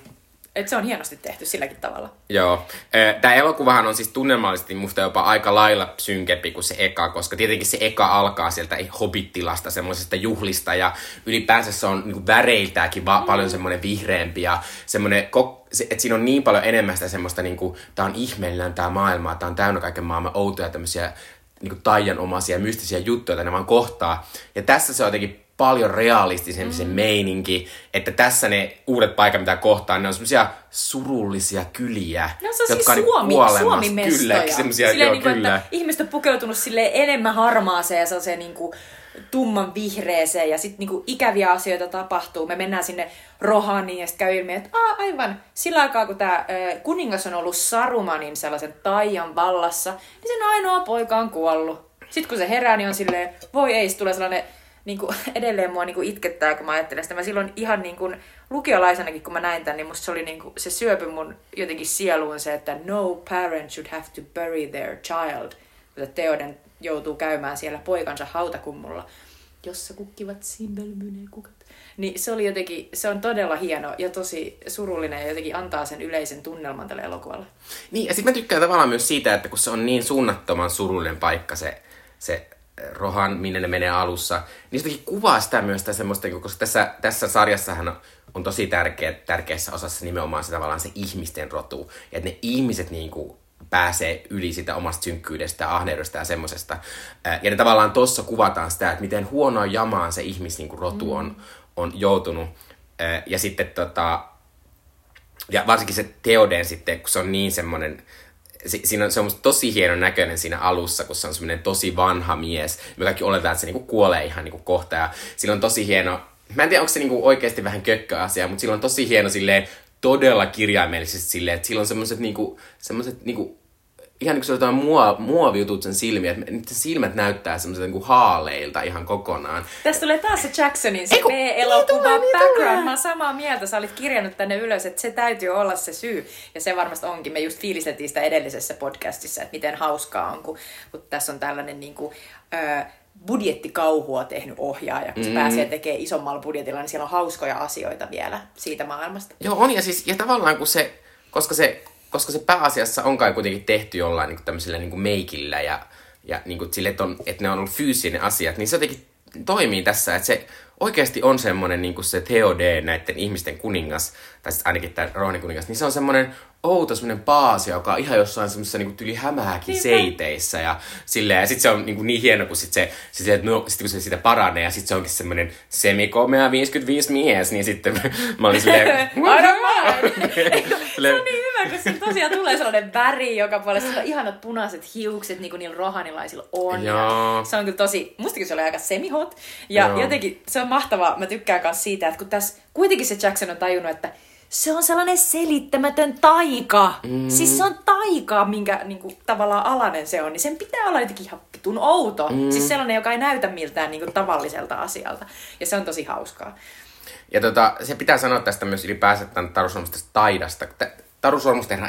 Et se on hienosti tehty silläkin tavalla. Joo. Tämä elokuvahan on siis tunnelmallisesti musta jopa aika lailla synkempi kuin se eka, koska tietenkin se eka alkaa sieltä hobittilasta, semmoisesta juhlista ja ylipäänsä se on niin väreiltäänkin va- mm. paljon semmoinen vihreämpi ja semmoinen, että siinä on niin paljon enemmän sitä semmoista, niin kuin, tää on ihmeellinen tämä maailma, tää on täynnä kaiken maailman outoja tämmöisiä niin taianomaisia mystisiä juttuja, joita ne vaan kohtaa. Ja tässä se on jotenkin paljon realistisempi mm. se meininki, että tässä ne uudet paikat, mitä kohtaan, ne on semmoisia surullisia kyliä, no, se on jotka siis Suomi, on Suomi kyllä, semmosia, joo, niin kuin, kyllä. Että ihmiset on pukeutunut sille enemmän harmaaseen ja sellaiseen niin kuin, tumman vihreeseen ja sitten niinku ikäviä asioita tapahtuu. Me mennään sinne Rohaniin ja sitten käy ilmi, että Aa, aivan sillä aikaa kun tämä kuningas on ollut Sarumanin sellaisen taian vallassa, niin sen ainoa poika on kuollut. Sitten kun se herää, niin on silleen, voi ei, tulee sellainen niin kuin, *laughs* edelleen mua niin kuin itkettää, kun mä ajattelen sitä. Mä silloin ihan niin kuin, lukiolaisenakin, kun mä näin tämän, niin musta se oli niin kuin, se syöpy mun jotenkin sieluun se, että no parent should have to bury their child. Kun Teoden joutuu käymään siellä poikansa hautakummulla, jossa kukkivat simbelmyneen kukat. Niin se oli jotenkin, se on todella hieno ja tosi surullinen ja jotenkin antaa sen yleisen tunnelman tälle elokuvalle. Niin, ja sitten mä tykkään tavallaan myös siitä, että kun se on niin suunnattoman surullinen paikka se, se Rohan, minne ne menee alussa, niin jotenkin kuvaa sitä myös sitä semmoista, koska tässä, tässä sarjassahan on tosi tärkeä, tärkeässä osassa nimenomaan se tavallaan se ihmisten rotu. Että ne ihmiset niin kuin pääsee yli sitä omasta synkkyydestä ja ahneudesta ja semmosesta. Ja ne tavallaan tuossa kuvataan sitä, että miten huonoa jamaan se ihmis niin kuin rotu on, mm. on joutunut. Ja sitten tota, ja varsinkin se Teoden sitten, kun se on niin semmoinen si, siinä on, se on tosi hieno näköinen siinä alussa, kun se on semmoinen tosi vanha mies. Me kaikki oletetaan, että se niinku kuolee ihan niinku kohta. Ja sillä on tosi hieno, mä en tiedä, onko se niinku oikeasti vähän kökköasia, mutta sillä on tosi hieno silleen, todella kirjaimellisesti silleen, että sillä on semmoiset niinku, semmoiset niinku ihan niin kuin se jotain muo, muovijutut sen silmiä, että nyt silmät näyttää semmoiselta niin haaleilta ihan kokonaan. Tästä tulee taas se Jacksonin se B-elokuva niin, niin background. Mä oon samaa mieltä, sä olit kirjannut tänne ylös, että se täytyy olla se syy. Ja se varmasti onkin. Me just fiilistettiin sitä edellisessä podcastissa, että miten hauskaa on, kun, kun tässä on tällainen niin kuin, ö, budjettikauhua tehnyt ohjaaja, kun se mm. pääsee tekemään isommalla budjetilla, niin siellä on hauskoja asioita vielä siitä maailmasta. Joo, on. Ja, siis, ja tavallaan kun se, koska se koska se pääasiassa on kai kuitenkin tehty jollain niin tämmöisellä niin meikillä ja, ja niin kuin sille, että, on, että ne on ollut fyysinen asiat, niin se jotenkin toimii tässä, että se oikeasti on semmoinen niin kuin se Theode, näiden ihmisten kuningas, tai siis ainakin tämä Rohanin kuningas, niin se on semmoinen outo semmoinen paasi, joka on ihan jossain semmoisessa niin tyli hämääkin Niinpä. seiteissä ja silleen. Ja sit se on niin, kuin niin hieno, kun sit se, sit se, no, sit kun se sitä paranee ja sit se onkin semmoinen semikomea 55 mies, niin sitten *laughs* mä olin *laughs* *laughs* silleen... se on niin hyvä, kun siinä tosiaan tulee sellainen väri joka puolella, on ihanat punaiset hiukset, niin kuin niillä rohanilaisilla on. Ja se on kyllä tosi, mustakin se oli aika semihot. Ja Joo. jotenkin se on mahtavaa, mä tykkään myös siitä, että kun tässä kuitenkin se Jackson on tajunnut, että se on sellainen selittämätön taika. Mm. Siis se on taika, minkä niin kuin, tavallaan alanen se on. Niin sen pitää olla jotenkin ihan pitun outo. Mm. Siis sellainen, joka ei näytä miltään niin kuin, tavalliselta asialta. Ja se on tosi hauskaa. Ja tota, se pitää sanoa tästä myös ylipäänsä tämän Taru taidasta. Taru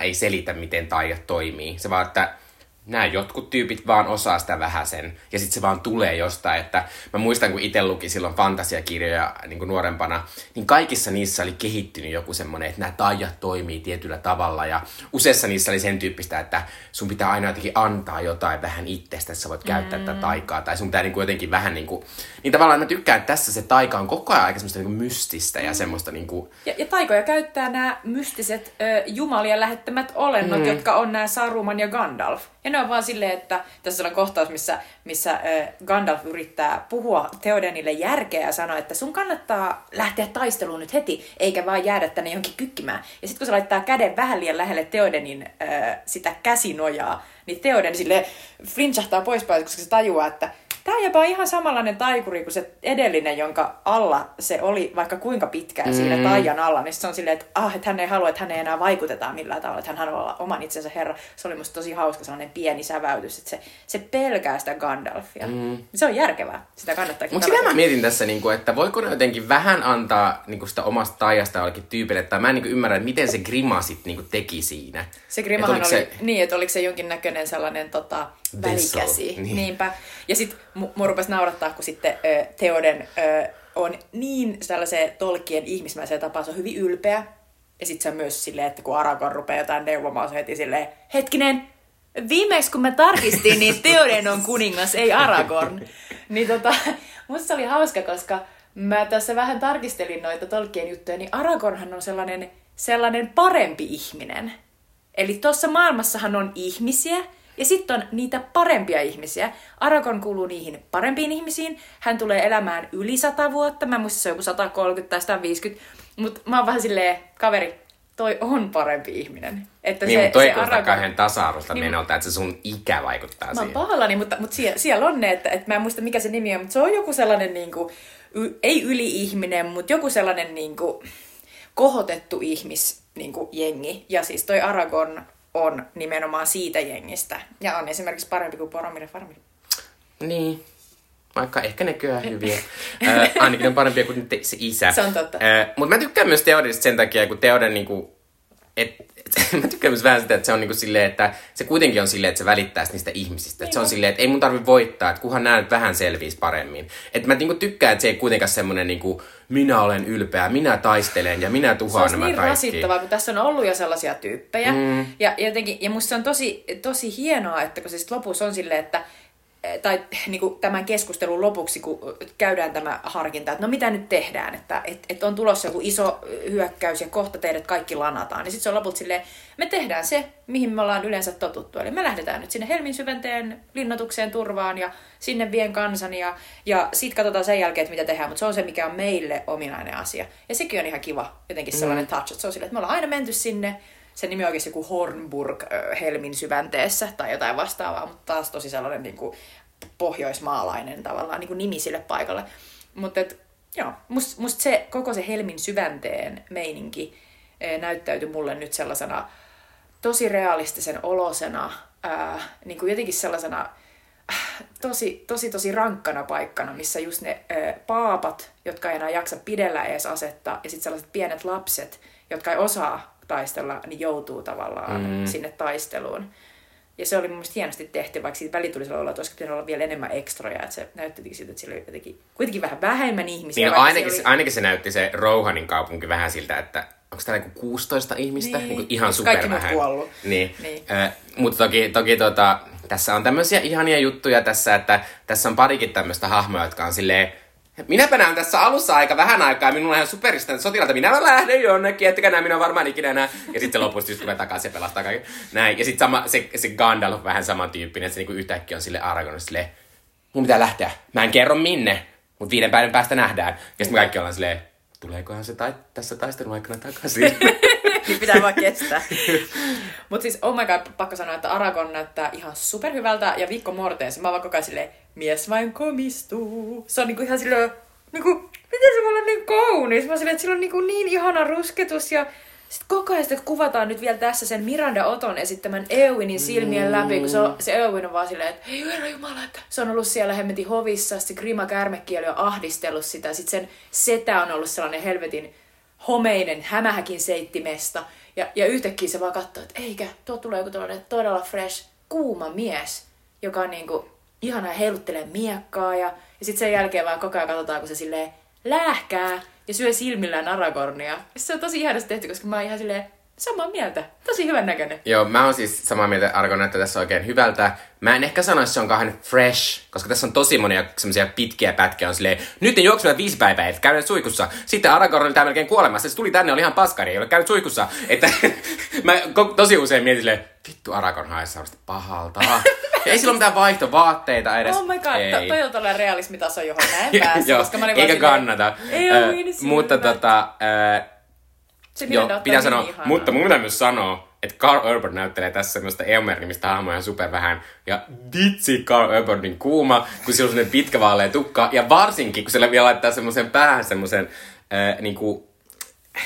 ei selitä, miten taide toimii. Se vaan, että nämä jotkut tyypit vaan osaa sitä vähän sen, ja sitten se vaan tulee jostain, että mä muistan, kun itse luki silloin fantasiakirjoja niin kuin nuorempana, niin kaikissa niissä oli kehittynyt joku semmoinen, että nämä taijat toimii tietyllä tavalla, ja useissa niissä oli sen tyyppistä, että sun pitää aina jotenkin antaa jotain vähän itsestä, että sä voit käyttää mm. tätä taikaa, tai sun pitää niin kuin jotenkin vähän niin kuin, niin tavallaan mä tykkään, että tässä se taika on koko ajan aika semmoista niin kuin mystistä ja semmoista niin kuin... Ja, ja taikoja käyttää nämä mystiset ö, jumalien lähettämät olennot, mm. jotka on nämä Saruman ja Gandalf. Ja ne on vaan silleen, että tässä on kohtaus, missä, missä äh, Gandalf yrittää puhua Theodenille järkeä ja sanoa, että sun kannattaa lähteä taisteluun nyt heti, eikä vaan jäädä tänne jonkin kykkimään. Ja sitten kun se laittaa käden vähän liian lähelle Theodenin äh, sitä käsinojaa, niin Theoden sille flinchahtaa poispäin, koska se tajuaa, että tämä jopa on ihan samanlainen taikuri kuin se edellinen, jonka alla se oli vaikka kuinka pitkään mm. siinä taian alla, niin se on silleen, että, ah, että hän ei halua, että hän ei enää vaikutetaan millään tavalla, että hän haluaa olla oman itsensä herra. Se oli musta tosi hauska sellainen pieni säväytys, että se, se pelkää sitä Gandalfia. Mm. Se on järkevää, sitä kannattaa. Mutta sitä mä mietin tässä, niin kuin, että voiko ne jotenkin vähän antaa niin kuin sitä omasta taijasta jollekin tyypille, että mä en niin kuin ymmärrä, että miten se grima sit niin kuin teki siinä. Se grimahan oli, se... niin, että oliko se jonkinnäköinen sellainen tota, välikäsi. Niin. Niinpä. Ja sitten mua rupesi naurattaa, kun sitten ö, Teoden ö, on niin sellaiseen tolkien ihmismäiseen tapaan, se on hyvin ylpeä. Ja sitten se on myös silleen, että kun Aragorn rupeaa jotain neuvomaan, se heti silleen, hetkinen, viimeksi kun mä tarkistin, niin *laughs* Teoden on kuningas, ei Aragorn. *laughs* niin tota, musta se oli hauska, koska mä tässä vähän tarkistelin noita tolkien juttuja, niin Aragornhan on sellainen, sellainen parempi ihminen. Eli tuossa maailmassahan on ihmisiä, ja sitten on niitä parempia ihmisiä. Aragorn kuuluu niihin parempiin ihmisiin. Hän tulee elämään yli sata vuotta. Mä muistan se on joku 130 tai 150. Mutta mä oon vähän silleen, kaveri, toi on parempi ihminen. Että niin, se, mutta toi se Aragorn... kahden tasa-arvosta niin, menolta, että se sun ikä vaikuttaa mä siihen. Mä oon pahallani, mutta, mutta siellä, siellä on ne, että, että mä en muista mikä se nimi on, mutta se on joku sellainen niin kuin, y, ei yli-ihminen, mutta joku sellainen niin kuin, kohotettu ihmis niin kuin, jengi. Ja siis toi Aragorn on nimenomaan siitä jengistä. Ja on esimerkiksi parempi kuin Poromire Farmi. Niin. Vaikka ehkä ne kyllä hyviä. äh, ainakin on parempia kuin se isä. Se on totta. Äh, Mutta mä tykkään myös Teodista sen takia, kun Teoden niinku, et, et, *laughs* mä tykkään myös vähän sitä, että se on niinku silleen, että se kuitenkin on silleen, että se välittää niistä ihmisistä. Niin. se on niin. silleen, että ei mun tarvi voittaa, että kunhan nämä nyt vähän selviisi paremmin. Että mä niinku tykkään, että se ei kuitenkaan semmonen niinku, minä olen ylpeä, minä taistelen ja minä tuhoan nämä niin kaikki. rasittavaa, kun tässä on ollut jo sellaisia tyyppejä. Mm. Ja, jotenkin, ja musta se on tosi, tosi hienoa, että kun se sitten lopussa on silleen, että tai *laughs* niin kuin tämän keskustelun lopuksi, kun käydään tämä harkinta, että no mitä nyt tehdään, että et, et on tulossa joku iso hyökkäys ja kohta teidät kaikki lanataan, niin sitten se on lopulta silleen, me tehdään se, mihin me ollaan yleensä totuttu. Eli me lähdetään nyt sinne Helmin syvänteen linnoitukseen turvaan ja sinne vien kansan ja, ja sitten katsotaan sen jälkeen, että mitä tehdään, mutta se on se, mikä on meille ominainen asia. Ja sekin on ihan kiva, jotenkin mm. sellainen touch, että se on silleen, että me ollaan aina menty sinne, se nimi on oikeasti joku Hornburg Helmin syvänteessä tai jotain vastaavaa, mutta taas tosi sellainen niin kuin pohjoismaalainen tavallaan niin kuin nimi sille paikalle. Mutta joo, musta must se koko se Helmin syvänteen meininki näyttäytyi mulle nyt sellaisena tosi realistisen olosena, ää, niin kuin jotenkin sellaisena tosi, tosi, tosi rankkana paikkana, missä just ne ää, paapat, jotka ei enää jaksa pidellä edes asetta, ja sitten sellaiset pienet lapset, jotka ei osaa taistella, niin joutuu tavallaan mm. sinne taisteluun. Ja se oli mun mielestä hienosti tehty, vaikka siitä välitulisella olla, että olisiko pitänyt olla vielä enemmän ekstroja, että se näytti siltä, että siellä oli jotenkin, kuitenkin vähän vähemmän ihmisiä. Niin, no, ainakin, se oli... ainakin se näytti se Rouhanin kaupunki vähän siltä, että onko täällä niinku 16 ihmistä? Niin. Niin ihan super Kaikki vähän. kuollut. Niin. niin. Äh, mutta toki, toki tota, tässä on tämmöisiä ihania juttuja tässä, että tässä on parikin tämmöistä hahmoa, jotka on silleen, Minäpä näen tässä alussa aika vähän aikaa, minulla on ihan superista sotilalta, minä lähden jonnekin, ettekä näe minä varmaan ikinä enää. Ja sitten lopussa tulee takaisin ja pelastaa kaiken. Näin. Ja sitten sama, se, se Gandalf vähän samantyyppinen, että se niinku yhtäkkiä on sille Aragorn sille, mun pitää lähteä. Mä en kerro minne, mutta viiden päivän päästä nähdään. Ja sitten me kaikki ollaan silleen, tuleekohan se tai- tässä taistelun aikana takaisin? niin *laughs* pitää vaan kestää. *laughs* Mutta siis, oh my god, pakko sanoa, että Aragon näyttää ihan superhyvältä ja Vikko Mortensen, mä vaan koko ajan silleen, mies vain komistuu. Se on niinku ihan silleen, niinku, miten se voi olla niin kaunis? Mä silleen, että sillä on niinku niin ihana rusketus ja sitten koko ajan sitä kuvataan nyt vielä tässä sen Miranda Oton esittämän Eowinin silmien mm. läpi, kun se, on, se Eowyn on vaan silleen, että ei herra jumala, että se on ollut siellä hemmetin hovissa, se Grima kärmekieli on ahdistellut sitä, sitten sen setä on ollut sellainen helvetin homeinen hämähäkin seittimesta, ja, ja yhtäkkiä se vaan katsoo, että eikä, tuo tulee joku todella fresh, kuuma mies, joka on niinku ihana heiluttelee miekkaa, ja, ja sitten sen jälkeen vaan koko ajan katsotaan, kun se silleen lähkää, ja syö silmillään Aragornia. Ja se on tosi ihanasti tehty, koska mä oon ihan silleen, samaa mieltä. Tosi hyvän näköinen. Joo, mä oon siis samaa mieltä, Argon näyttää tässä oikein hyvältä. Mä en ehkä sano, että se on kauhean fresh, koska tässä on tosi monia semmoisia pitkiä pätkiä. On silleen, nyt ne juoksuvat viisi päivää, että käydään suikussa. Sitten Aragorn oli melkein kuolemassa, se tuli tänne, oli ihan paskari, ei ole käynyt suikussa. Että mä tosi usein mietin silleen, vittu Aragorn haisee pahalta. ei sillä ole mitään vaihtovaatteita edes. Oh my god, ei. toi on tällainen realismitaso, johon mä en pääse. koska mä olin Eikä kannata. Ei äh, Mutta tota, äh, se Joo, pitää sanoa, niin mutta mun pitää myös sanoa, että Carl Urban näyttelee tässä semmoista Elmer-nimistä hahmoa ihan super vähän. Ja vitsi Carl Urbanin kuuma, kun sillä on semmoinen pitkä vaalea tukka. Ja varsinkin, kun sillä vielä laittaa semmoisen päähän semmoisen äh, niinku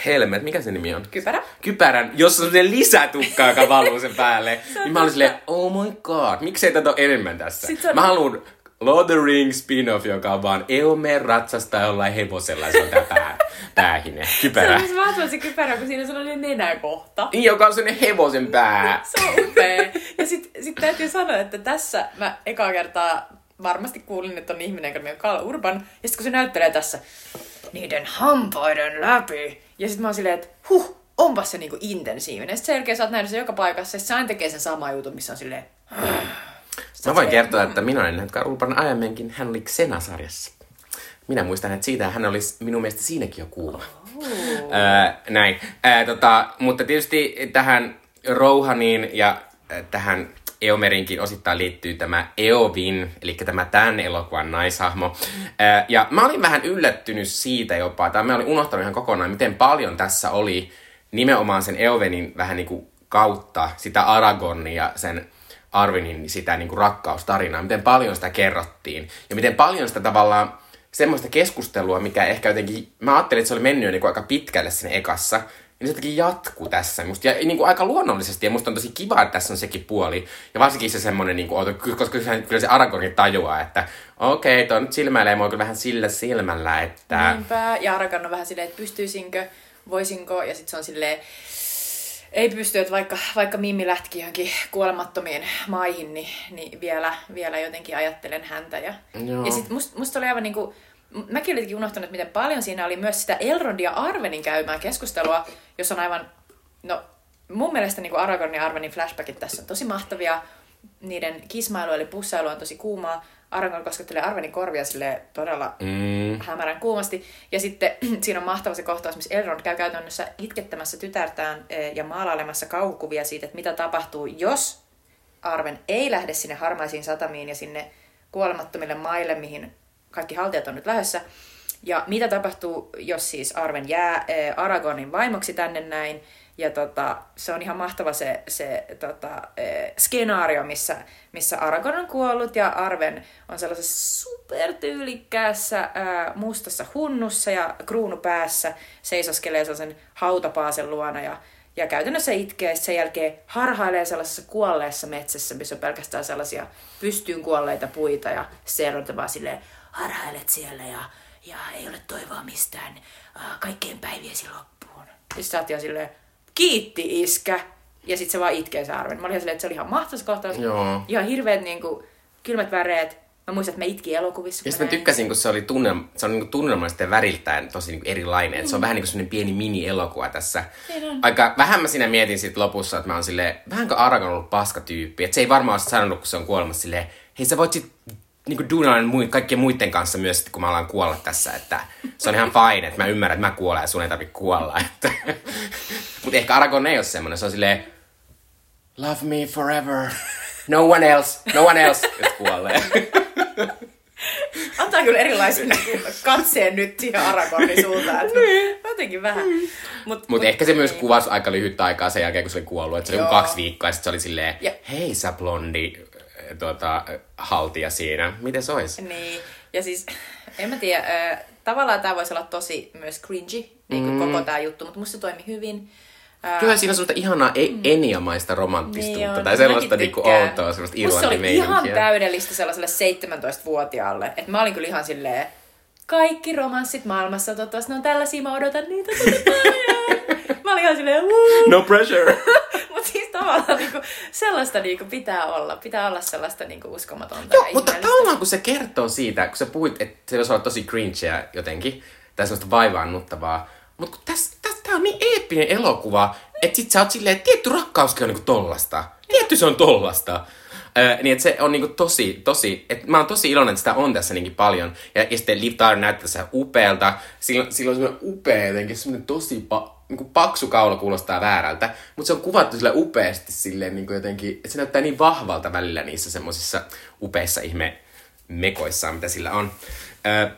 helmet, mikä se nimi on? Kypärä? Kypärän, jossa on semmoinen lisätukka, joka valuu sen päälle. *laughs* niin mä olin silleen, oh my god, miksei tätä ole enemmän tässä? On... Mä haluan Lord of the Rings spin-off, joka on vaan Eomer ratsastaa jollain hevosella, se on tää pää, päähine, kypärä. Se on mahtava se kypärä, kun siinä on sellainen nenäkohta. Niin, joka on sellainen hevosen pää. se on upea. Ja sit, sit täytyy sanoa, että tässä mä ekaa kertaa varmasti kuulin, että on ihminen, joka on Carl Urban. Ja sitten kun se näyttelee tässä niiden hampaiden läpi. Ja sitten mä oon silleen, että huh, onpas se niinku intensiivinen. Sitten selkeä sä oot nähnyt se joka paikassa, ja se aina tekee sen sama jutun, missä on silleen... Mä voin kertoa, että minä olen nähnyt Urban aiemminkin. Hän oli Xena-sarjassa. Minä muistan, että siitä hän olisi minun mielestä siinäkin jo kuuma. Oh. Öö, näin. Öö, tota, mutta tietysti tähän Rouhaniin ja tähän Eomerinkin osittain liittyy tämä Eovin, eli tämä tämän elokuvan naishahmo. Öö, ja mä olin vähän yllättynyt siitä jopa, tai mä olin unohtanut ihan kokonaan, miten paljon tässä oli nimenomaan sen Eovenin vähän niin kuin kautta sitä Aragonia sen Arvinin sitä niin kuin rakkaustarinaa, miten paljon sitä kerrottiin ja miten paljon sitä tavallaan semmoista keskustelua, mikä ehkä jotenkin, mä ajattelin, että se oli mennyt jo niin kuin aika pitkälle sinne ekassa, niin se jotenkin jatkuu tässä. Musta, ja niin kuin aika luonnollisesti, ja musta on tosi kiva, että tässä on sekin puoli. Ja varsinkin se semmoinen, niin kuin, koska kyllä se Aragorn tajuaa, että okei, okay, toi nyt silmäilee mua kyllä vähän sillä silmällä, että... Niinpä, ja Aragorn on vähän silleen, että pystyisinkö, voisinko, ja sitten se on silleen, ei pysty, että vaikka, vaikka Mimmi lähtikin johonkin kuolemattomiin maihin, niin, niin vielä, vielä jotenkin ajattelen häntä. Ja, Joo. ja sitten musta must oli aivan niin kuin, mäkin olin unohtanut, miten paljon siinä oli myös sitä Elrondia Arvenin käymää keskustelua, jos on aivan, no mun mielestä niin kuin Aragorn ja Arvenin flashbackit tässä on tosi mahtavia. Niiden kismailu eli pussailu on tosi kuumaa. Aragorn koskettelee Arvenin korvia sille todella mm. hämärän kuumasti. Ja sitten *clears throat* siinä on mahtava se kohtaus, missä Elrond käy käytännössä itkettämässä tytärtään e, ja maalailemassa kauhukuvia siitä, että mitä tapahtuu, jos Arven ei lähde sinne harmaisiin satamiin ja sinne kuolemattomille maille, mihin kaikki haltijat on nyt lähdössä. Ja mitä tapahtuu, jos siis Arven jää Aragonin vaimoksi tänne näin, ja tota, se on ihan mahtava se, se tota, e, skenaario, missä, missä Aragorn on kuollut. Ja Arven on sellaisessa supertyylikkäässä ää, mustassa hunnussa ja kruunu päässä seisoskelee sellaisen hautapaasen luona ja, ja käytännössä itkee. Ja sen jälkeen harhailee sellaisessa kuolleessa metsässä, missä on pelkästään sellaisia pystyyn kuolleita puita ja se vaan silleen, harhailet siellä ja, ja ei ole toivoa mistään ää, kaikkien päiviesi loppuun. Ja sä oot silleen, kiitti iskä. Ja sitten se vaan itkee se arven. Mä olin silleen, että se oli ihan mahtavas kohtaus. Joo. Ihan hirveät niin kuin, kylmät väreet. Mä muistan, että mä itkin elokuvissa. Ja sitten mä tykkäsin, kun se oli tunne, se on niin tunnelmallisesti väriltään tosi niin erilainen. Mm. Se on vähän niin kuin sellainen pieni mini-elokuva tässä. Aika vähän mä siinä mietin sit lopussa, että mä oon silleen, vähänkö Aragon ollut paskatyyppi. Että se ei varmaan ole sanonut, kun se on kuolemassa silleen, hei sä voit sit niin duunailla mui, kaikkien muiden kanssa myös, kun mä alan kuolla tässä, että se on ihan fine, että mä ymmärrän, että mä kuolen ja sun ei tarvitse kuolla. Että. *laughs* Mutta ehkä Aragon ei ole semmoinen, se on silleen, love me forever, no one else, no one else, *laughs* jos kuolee. Antaa kyllä erilaisen *laughs* katseen nyt siihen Aragonin suuntaan. Niin. Jotenkin vähän. Mutta mut, mut ehkä se niin. myös kuvasi aika lyhyttä aikaa sen jälkeen, kun se oli kuollut. Että se oli kaksi viikkoa ja sitten se oli silleen, ja. hei sä blondi tuota, haltia siinä. Miten se olisi? Niin, ja siis en mä tiedä, tavallaan tämä voisi olla tosi myös cringy, niin kuin mm. koko tämä juttu, mutta musta se toimi hyvin. Kyllä siinä on sellaista ihanaa e- mm. eniamaista romantistuutta niin tai sellaista niinku outoa, sellaista Musta se oli ihan täydellistä sellaiselle 17-vuotiaalle. Että mä olin kyllä ihan silleen, kaikki romanssit maailmassa, toivottavasti ne on tällaisia, mä odotan niitä *laughs* Mä olin ihan silleen, Woo! No pressure! *laughs* Mutta siis tavallaan niinku, sellaista niinku pitää olla. Pitää olla sellaista niinku uskomatonta. Joo, mutta tavallaan kun se kertoo siitä, kun sä puhuit, että se voisi olla tosi cringeä jotenkin, tai sellaista vaivaannuttavaa, mutta kun tässä, täs, tää on niin eeppinen elokuva, että sit sä oot silleen, että tietty rakkauskin on niinku tollasta. Tietty se on tollasta. Öö, niin että se on niinku tosi, tosi, että mä oon tosi iloinen, että sitä on tässä niinkin paljon. Ja, ja sitten Liv Tyler näyttää tässä upealta. Sillä, sillä on semmoinen upea jotenkin, semmoinen tosi pa- niin kuin paksu kaula kuulostaa väärältä, mutta se on kuvattu sille upeasti silleen niin kuin jotenkin, että se näyttää niin vahvalta välillä niissä semmoisissa upeissa ihme mekoissaan, mitä sillä on. Ö,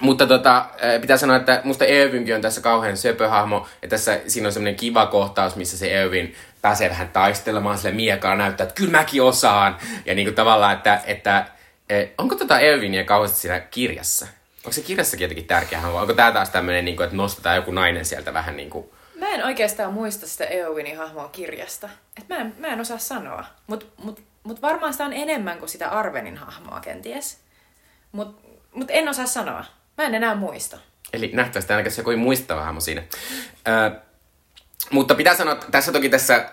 mutta tota, pitää sanoa, että musta Eövinkin on tässä kauhean söpöhahmo, ja tässä siinä on semmoinen kiva kohtaus, missä se Eövin pääsee vähän taistelemaan sille miekaa näyttää, että kyllä mäkin osaan. Ja niin kuin tavallaan, että, että onko tota Elvinia kauheasti siinä kirjassa? Onko se kirjassakin jotenkin tärkeä vai onko tämä taas tämmöinen, niin kuin, että nostetaan joku nainen sieltä vähän niin kuin... Mä en oikeastaan muista sitä Eowinin hahmoa kirjasta. Et mä, en, mä en osaa sanoa. Mutta mut, mut varmaan sitä on enemmän kuin sitä Arvenin hahmoa kenties. Mutta mut en osaa sanoa. Mä en enää muista. Eli nähtävästi ainakin se joku muistava hahmo siinä. Ö, mutta pitää sanoa, että tässä toki tässä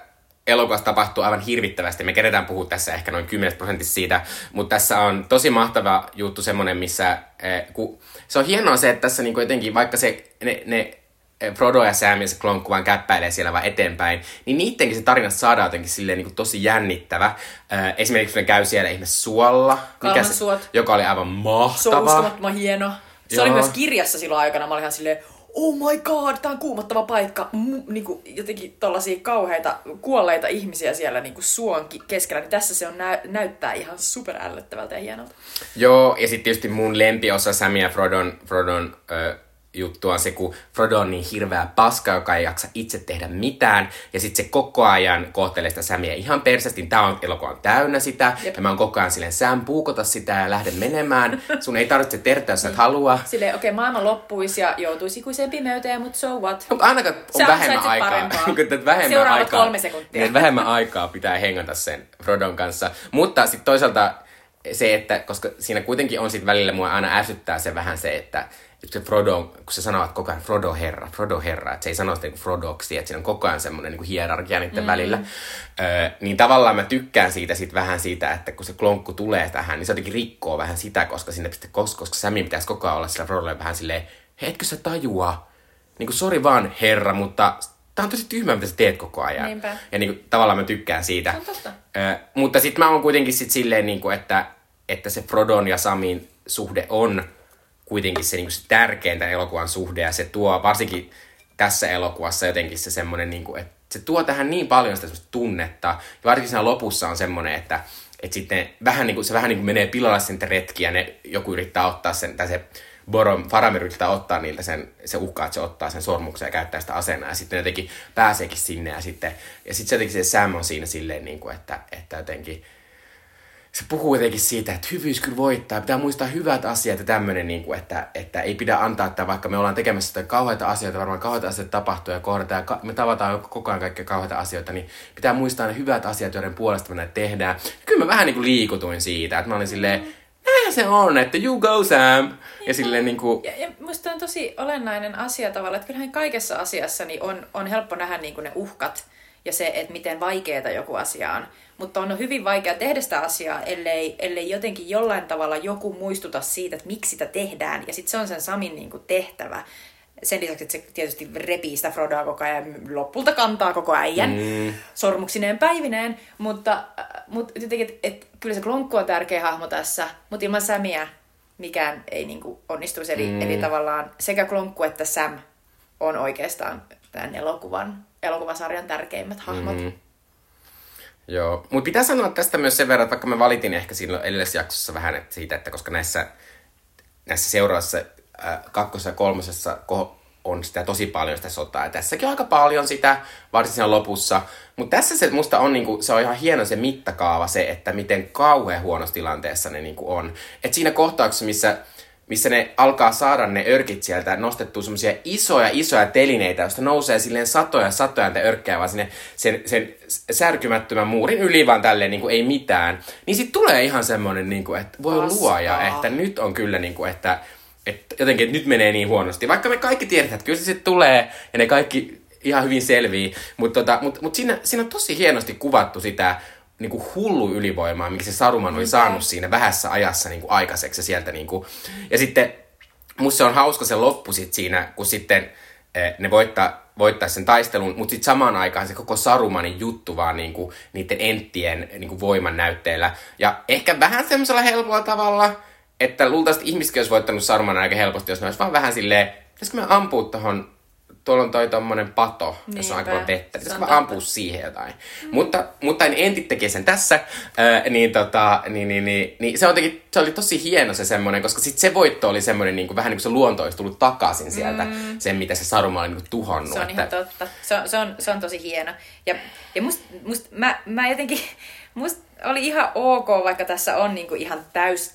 elokuvassa tapahtuu aivan hirvittävästi. Me keretään puhua tässä ehkä noin 10 prosentissa siitä, mutta tässä on tosi mahtava juttu semmoinen, missä eh, ku, se on hienoa se, että tässä niinku jotenkin, vaikka se, ne, ne eh, Frodo ja Sam ja se klonkku vaan käppäilee siellä vaan eteenpäin, niin niittenkin se tarina saadaan jotenkin silleen niin kuin tosi jännittävä. Äh, esimerkiksi ne käy siellä ihme suolla, mikä se, joka oli aivan mahtava. Se on hieno. Se Joo. oli myös kirjassa silloin aikana. Mä olin ihan silleen, oh my god, tää on kuumottava paikka. M- niinku, jotenkin tollasia kauheita kuolleita ihmisiä siellä niinku suon keskellä. Niin tässä se on nä- näyttää ihan superällöttävältä ja hienolta. Joo, ja sitten tietysti mun lempiosa Sam ja Frodon, Frodon ö, juttu on se, kun Frodo on niin hirveä paska, joka ei jaksa itse tehdä mitään, ja sitten se koko ajan kohtelee sitä Samia ihan persästi. Tämä on elokuva täynnä sitä, Jep. ja mä oon koko ajan silleen, Sam, puukota sitä ja lähde menemään. Sun ei tarvitse tehdä, jos et halua. Silleen, okei, okay, maailma loppuisi ja joutuisi ikuiseen pimeyteen, mutta so what? Onko ainakaan on Sä vähemmän aikaa. *laughs* vähemmän Seuraavat aikaa, kolme sekuntia. Niin, vähemmän aikaa pitää hengata sen Frodon kanssa. Mutta sitten toisaalta se, että koska siinä kuitenkin on sitten välillä mua aina ärsyttää se vähän se, että se Frodo, kun se sanoo että koko ajan Frodo herra, Frodo herra, että se ei sano sitä niin Frodoksi, että siinä on koko ajan semmoinen niin hierarkia niiden mm. välillä. Ö, niin tavallaan mä tykkään siitä sit vähän siitä, että kun se klonkku tulee tähän, niin se jotenkin rikkoo vähän sitä, koska sinne pitää, koska, koska Sami pitäisi koko ajan olla sillä Frodolle vähän silleen, hei, etkö sä tajua? Niin kuin, sori vaan herra, mutta tää on tosi tyhmä, mitä sä teet koko ajan. Niinpä. Ja niin kuin, tavallaan mä tykkään siitä. Se on totta. Ö, mutta sitten mä oon kuitenkin sit silleen, niin kuin, että, että se Frodon ja Samin suhde on kuitenkin se, niin kuin se tärkein tämän elokuvan suhde ja se tuo varsinkin tässä elokuvassa jotenkin se semmoinen, niin kuin, että se tuo tähän niin paljon sitä tunnetta. Ja varsinkin siinä lopussa on semmoinen, että, että sitten vähän niin kuin, se vähän niin kuin menee pilalle sen retki ja ne, joku yrittää ottaa sen, tai se Borom, Faramir yrittää ottaa niiltä sen, se uhkaa, että se ottaa sen sormuksen ja käyttää sitä asena ja sitten jotenkin pääseekin sinne ja sitten, ja sitten se jotenkin se Sam on siinä silleen, niin kuin, että, että jotenkin, se puhuu jotenkin siitä, että hyvyys kyllä voittaa, pitää muistaa hyvät asiat ja tämmöinen, niin kuin, että, että ei pidä antaa, että vaikka me ollaan tekemässä sitä kauheita asioita, varmaan kauheita asioita tapahtuu ja kohdataan ja me tavataan koko ajan kaikkia kauheita asioita, niin pitää muistaa ne hyvät asiat, joiden puolesta me näitä tehdään. Ja kyllä mä vähän niin kuin liikutuin siitä, että mä olin silleen, näin se on, että you go Sam. Ja silleen niin kuin... ja, ja musta on tosi olennainen asia tavalla, että kyllähän kaikessa asiassa niin on, on helppo nähdä niin kuin ne uhkat ja se, että miten vaikeaa joku asia on mutta on hyvin vaikea tehdä sitä asiaa, ellei, ellei jotenkin jollain tavalla joku muistuta siitä, että miksi sitä tehdään. Ja sitten se on sen Samin niin kuin tehtävä. Sen lisäksi, että se tietysti repii sitä Frodoa koko ajan ja lopulta kantaa koko äijän mm. sormuksineen päivineen. Mutta, mutta jotenkin, että et, kyllä se klonkku on tärkeä hahmo tässä, mutta ilman Samia mikään ei niin kuin onnistuisi. Eli, mm. eli tavallaan sekä klonkku että Sam on oikeastaan tämän elokuvan, elokuvasarjan tärkeimmät hahmot. Mm. Joo, mutta pitää sanoa tästä myös sen verran, että vaikka mä valitin ehkä silloin edellisessä jaksossa vähän että siitä, että koska näissä, näissä seuraavassa äh, kakkosessa ja kolmosessa on sitä tosi paljon sitä sotaa. Ja tässäkin on aika paljon sitä, varsinkin siinä lopussa. Mutta tässä se musta on, niinku, se on ihan hieno se mittakaava se, että miten kauhean huonossa tilanteessa ne niinku on. Et siinä kohtauksessa, missä missä ne alkaa saada ne örkit sieltä nostettua semmoisia isoja, isoja telineitä, joista nousee silleen satoja, satoja niitä örkkejä vaan sinne sen, sen särkymättömän muurin yli vaan tälleen niin kuin ei mitään. Niin sit tulee ihan semmoinen, niin kuin, että voi Paskaa. luoja, että nyt on kyllä niin kuin, että, että jotenkin että nyt menee niin huonosti. Vaikka me kaikki tiedetään, että kyllä se sitten tulee ja ne kaikki ihan hyvin selvii. Mutta tota, mut, mut siinä, siinä on tosi hienosti kuvattu sitä niin kuin hullu ylivoimaa, mikä se Saruman oli saanut siinä vähässä ajassa niin kuin aikaiseksi. Ja, sieltä, niin kuin. ja sitten musta se on hauska se loppu sit siinä, kun sitten eh, ne voittaa, voittaa sen taistelun, mutta sitten samaan aikaan se koko Sarumanin juttu vaan niin kuin, niiden enttien niin kuin voiman näytteellä. Ja ehkä vähän semmoisella helpolla tavalla, että luultavasti ihmisetkin olisi voittanut Sarumanin aika helposti, jos ne olisi vaan vähän silleen, pitäisikö me ampua tuohon tuolla on toi tommonen pato, jossa on aika paljon vettä. Pitäisikö vaan ampua siihen jotain? Mm. Mutta, mutta en entit tekee sen tässä, äh, niin, tota, niin, niin, niin, niin, se, on teki, se oli tosi hieno se semmoinen, koska sit se voitto oli semmoinen niin kuin, vähän niin kuin se luonto olisi tullut takaisin sieltä, mm. sen mitä se Saruma oli niin kuin, tuhannut. Se on että... ihan totta. Se on, se on, se on tosi hieno. Ja, ja must, must, mä, mä jotenkin, *laughs* must oli ihan ok, vaikka tässä on niinku ihan täys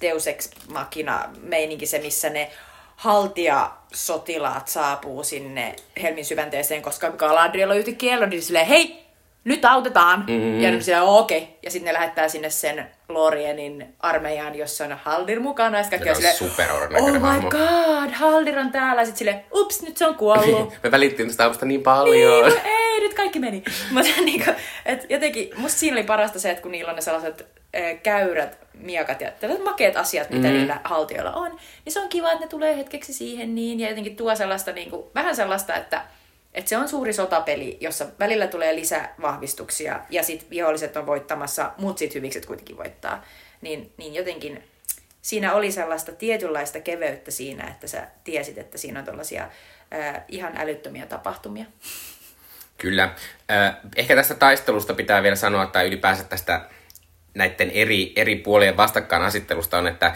Machina meininki se, missä ne haltia sotilaat saapuu sinne Helmin syvänteeseen, koska Galadriel on yhtäkkiä Elrondin silleen, hei, nyt autetaan. Mm-hmm. Ja ne silleen, okei. Okay. Ja sitten ne lähettää sinne sen Lorienin armeijan, jossa on Haldir mukana. Ja sitten kaikki super Oh my hahmo. god, Haldir on täällä. Sitten silleen, ups, nyt se on kuollut. Me välittiin tästä avusta niin paljon. Niin, ei, nyt kaikki meni. *laughs* Mutta niinku, et jotenkin, musta siinä oli parasta se, että kun niillä on ne sellaiset äh, käyrät miakat ja tällaiset makeat asiat, mitä mm. niillä haltioilla on, niin se on kiva, että ne tulee hetkeksi siihen niin, ja jotenkin tuo sellaista, niin kuin, vähän sellaista, että, että se on suuri sotapeli, jossa välillä tulee lisävahvistuksia, ja sitten viholliset on voittamassa, mutta sitten hyvikset kuitenkin voittaa. Niin, niin jotenkin siinä oli sellaista tietynlaista keveyttä siinä, että sä tiesit, että siinä on tällaisia äh, ihan älyttömiä tapahtumia. Kyllä. Äh, ehkä tästä taistelusta pitää vielä sanoa, tai ylipäänsä tästä näiden eri, eri puolien vastakkainasettelusta on, että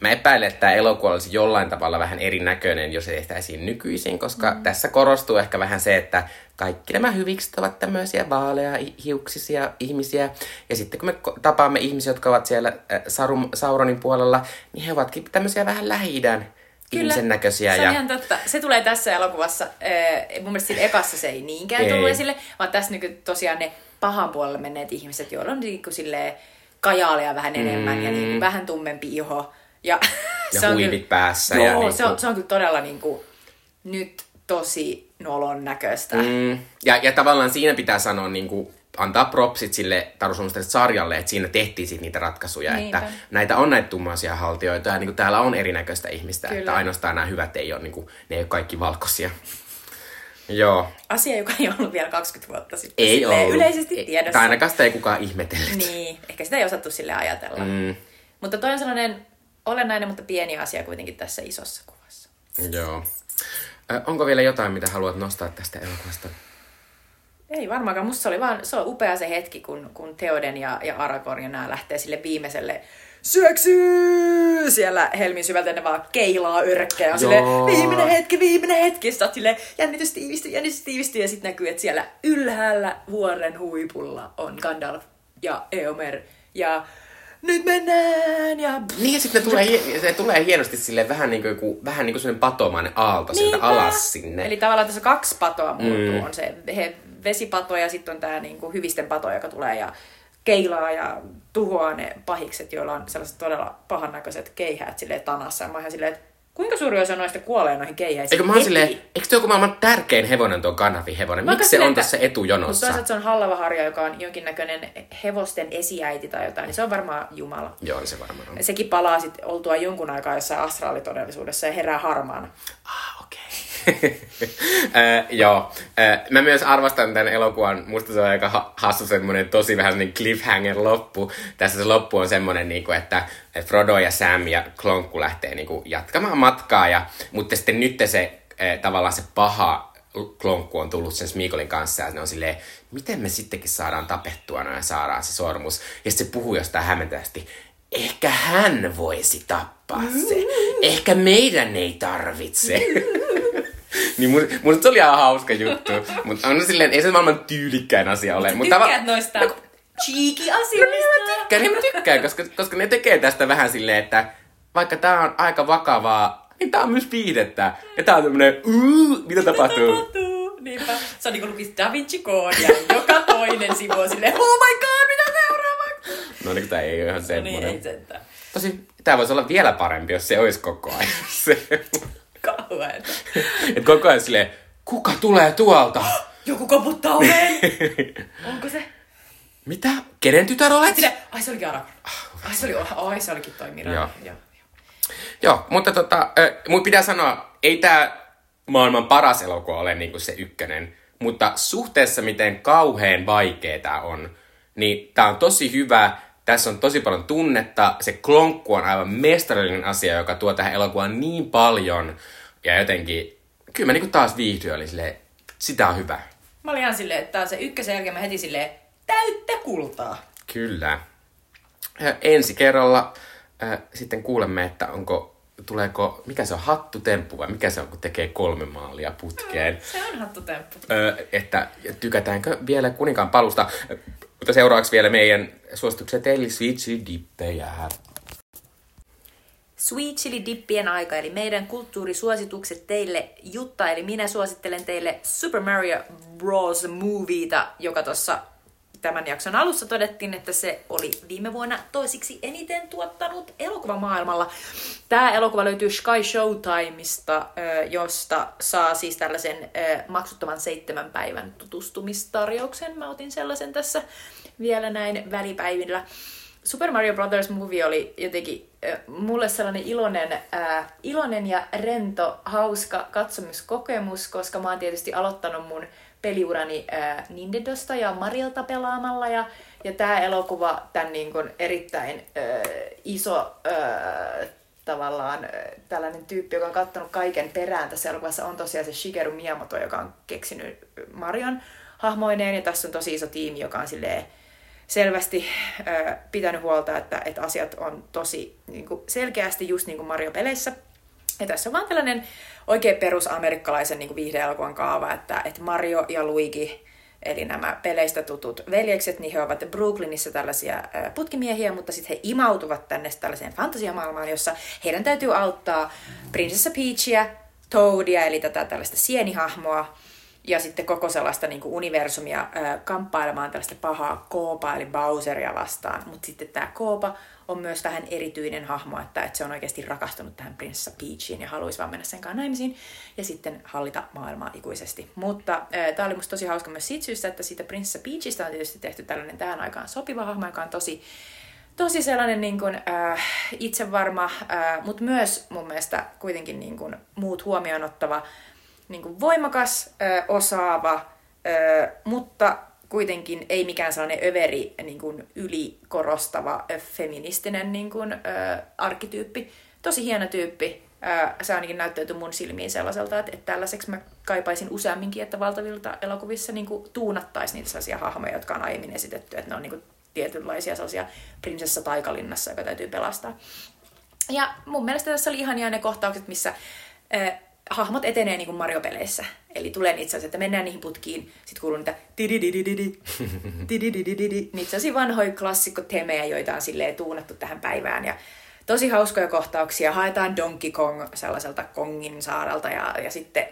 mä epäilen, että tämä elokuva olisi jollain tavalla vähän erinäköinen, jos se tehtäisiin nykyisin, koska mm. tässä korostuu ehkä vähän se, että kaikki nämä hyvikset ovat tämmöisiä vaaleja, hiuksisia ihmisiä. Ja sitten kun me tapaamme ihmisiä, jotka ovat siellä Sarum, Sauronin puolella, niin he ovatkin tämmöisiä vähän lähi-idän ihmisen näköisiä. Se on ja... ihan totta. Se tulee tässä elokuvassa. Mun mielestä siinä ekassa se ei niinkään ei. tullut esille, vaan tässä niin tosiaan ne pahan puolelle menneet ihmiset, joilla on niin kuin silleen, kajaalia vähän enemmän mm. ja niin kuin vähän tummempi iho. Ja, *laughs* ja se on huivit kyllä, päässä. Joo, ja niin se, on, se on kyllä todella niin kuin, nyt tosi nolon näköistä. Mm. Ja, ja tavallaan siinä pitää sanoa niin kuin, antaa propsit sille Taru sarjalle, että siinä tehtiin sit niitä ratkaisuja, Niinpä. että näitä on näitä tummaisia haltioita ja niin kuin, täällä on erinäköistä ihmistä, Kyllä. että ainoastaan nämä hyvät ei ole, niin kuin, ne ei ole kaikki valkoisia. Joo. Asia, joka ei ollut vielä 20 vuotta sitten. Ei ollut. Yleisesti ei, tiedossa. Tai ainakaan sitä ei kukaan ihmetellyt. Niin, ehkä sitä ei osattu sille ajatella. Mm. Mutta toi on sellainen olennainen, mutta pieni asia kuitenkin tässä isossa kuvassa. Joo. Ö, onko vielä jotain, mitä haluat nostaa tästä elokuvasta? Ei varmaankaan. Musta se oli vaan, se on upea se hetki, kun, kun Theoden ja, ja Aragorn ja nämä lähtee sille viimeiselle syöksy! Siellä helmin syvältä ne vaan keilaa yrkkejä. On silleen, viimeinen hetki, viimeinen hetki. Sitten silleen, jännitys tiivistyy, jännitys tiivistyy. Ja sitten näkyy, että siellä ylhäällä vuoren huipulla on Gandalf ja Eomer. Ja nyt mennään ja... Niin ja sitten tulee, se tulee hienosti sille vähän niin kuin, vähän niin kuin sellainen patomainen aalto Niinpä. sieltä alas sinne. Eli tavallaan tässä kaksi patoa muuttuu. Mm. On se he, vesipato ja sitten on tämä niin kuin hyvisten pato, joka tulee ja keilaa ja tuhoaa ne pahikset, joilla on sellaiset todella pahan näköiset keihäät silleen tanassa. Ja mä ihan silleen, että kuinka suuri osa noista kuolee noihin keihäisiin? Eikö mä oon silleen, eikö tuo maailman tärkein hevonen tuo Kanavi hevonen? Miksi se on tässä etujonossa? Mutta se on Hallavaharja, joka on jonkinnäköinen hevosten esiäiti tai jotain, niin se on varmaan Jumala. Joo, se varmaan on. Sekin palaa sitten oltua jonkun aikaa jossain astraalitodellisuudessa ja herää harmaana. Ah, okei. Okay *laughs* äh, joo. Äh, mä myös arvostan tämän elokuvan. Musta se on aika hassu semmonen tosi vähän niin cliffhanger loppu. Tässä se loppu on semmonen, niin kuin, että Frodo ja Sam ja Klonkku lähtee niin kuin, jatkamaan matkaa. Ja, mutta sitten nyt se äh, tavallaan se paha klonkku on tullut sen Smikolin kanssa ja ne on silleen, miten me sittenkin saadaan tapettua ja saadaan se sormus. Ja sitten se puhuu jostain hämmentävästi, ehkä hän voisi tappaa se. Ehkä meidän ei tarvitse. *laughs* niin mun, mun se oli ihan hauska juttu. Mutta on silleen, ei se maailman tyylikkäin asia ole. Mutta tykkäät va- noista no, cheeky asioista? Niin mä tykkään, niin mä tykkään, koska, koska ne tekee tästä vähän silleen, että vaikka tää on aika vakavaa, niin tää on myös viihdettä. Ja tää on tämmönen, uh, mitä, mitä tapahtuu? tapahtuu? Niinpä. Se on niinku lukis Da Vinci Code ja joka toinen sivu on silleen, oh my god, mitä seuraavaksi? No niin, tää ei ole ihan semmoinen. No niin, ei sentään. Tosi, tää voisi olla vielä parempi, jos se olisi koko ajan *laughs* se. Kauheeta. Et koko ajan silleen, kuka tulee tuolta? Joku koputtaa oveen. *laughs* Onko se? Mitä? Kenen tytär olet? Sille, ai se olikin Aragorn. Ai se, oli, ai se olikin toi Miran. Joo. Joo. Joo, mutta tota, äh, mun pitää sanoa, ei tää maailman paras elokuva ole niinku se ykkönen, mutta suhteessa miten kauheen vaikea tää on, niin tää on tosi hyvä. Tässä on tosi paljon tunnetta. Se klonkku on aivan mestarillinen asia, joka tuo tähän elokuvaan niin paljon. Ja jotenkin, kyllä mä niinku taas viihdyin, oli silleen, sitä on hyvä. Mä olin ihan silleen, että se ykkösen jälkeen mä heti silleen, täyttä kultaa. Kyllä. Ja ensi kerralla äh, sitten kuulemme, että onko, tuleeko, mikä se on, hattutemppu vai mikä se on, kun tekee kolme maalia putkeen. Se on hattutemppu. Äh, että tykätäänkö vielä kuninkaan palusta. Mutta seuraavaksi vielä meidän suositukset eli Switchi Dippejä. Sweet Chili Dippien aika, eli meidän kulttuurisuositukset teille. Jutta, eli minä suosittelen teille Super Mario Bros. Movieta, joka tuossa tämän jakson alussa todettiin, että se oli viime vuonna toisiksi eniten tuottanut elokuva maailmalla. Tämä elokuva löytyy Sky Showtimeista, josta saa siis tällaisen maksuttoman seitsemän päivän tutustumistarjouksen. Mä otin sellaisen tässä vielä näin välipäivillä. Super Mario Brothers Movie oli jotenkin äh, mulle sellainen iloinen, äh, iloinen ja rento, hauska katsomuskokemus, koska mä oon tietysti aloittanut mun peliurani äh, Nintendosta ja Mariolta pelaamalla ja, ja tämä elokuva, tämän niin kuin erittäin äh, iso äh, tavallaan äh, tällainen tyyppi, joka on kattanut kaiken perään tässä elokuvassa, on tosiaan se Shigeru Miyamoto, joka on keksinyt Marion hahmoineen ja tässä on tosi iso tiimi, joka on silleen selvästi äh, pitänyt huolta, että, että asiat on tosi niin kuin selkeästi just niin kuin Mario-peleissä. Ja tässä on vaan tällainen oikein perusamerikkalaisen niin viihdeelokuvan kaava, että, että Mario ja Luigi, eli nämä peleistä tutut veljekset, niin he ovat Brooklynissa tällaisia putkimiehiä, mutta sitten he imautuvat tänne tällaiseen fantasiamaailmaan, jossa heidän täytyy auttaa prinsessa Peachia, Toadia, eli tätä tällaista sienihahmoa, ja sitten koko sellaista niin kuin universumia äh, kamppailemaan tällaista pahaa Koopa eli Bowseria vastaan. Mutta sitten tämä Koopa on myös vähän erityinen hahmo, että, että se on oikeasti rakastunut tähän prinsessa Peachiin ja haluaisi vaan mennä sen kanssa naimisiin ja sitten hallita maailmaa ikuisesti. Mutta tämä oli musta tosi hauska myös siitä syystä, että siitä prinsessa Peachista on tietysti tehty tällainen tähän aikaan sopiva hahmo, joka on tosi tosi sellainen niin kuin, äh, itsevarma, äh, mutta myös mun mielestä kuitenkin niin kuin, muut huomioon ottava niin kuin voimakas, ö, osaava, ö, mutta kuitenkin ei mikään sellainen överi, niin kuin ylikorostava, feministinen niin kuin, ö, arkkityyppi. Tosi hieno tyyppi. Ö, se ainakin näyttäytyi mun silmiin sellaiselta, että, että tällaiseksi mä kaipaisin useamminkin, että valtavilta elokuvissa niin kuin tuunattaisiin niitä sellaisia hahmoja, jotka on aiemmin esitetty, että ne on niin kuin tietynlaisia sellaisia prinsessa taikalinnassa, joka täytyy pelastaa. Ja mun mielestä tässä oli ihan ne kohtaukset, missä hahmot etenee niin kuin Mario-peleissä. Eli tulee asiassa, että mennään niihin putkiin, sitten kuuluu niitä niitä vanhoja klassikkotemejä, joita on silleen tuunattu tähän päivään. Ja tosi hauskoja kohtauksia. Haetaan Donkey Kong sellaiselta Kongin saarelta ja, ja sitten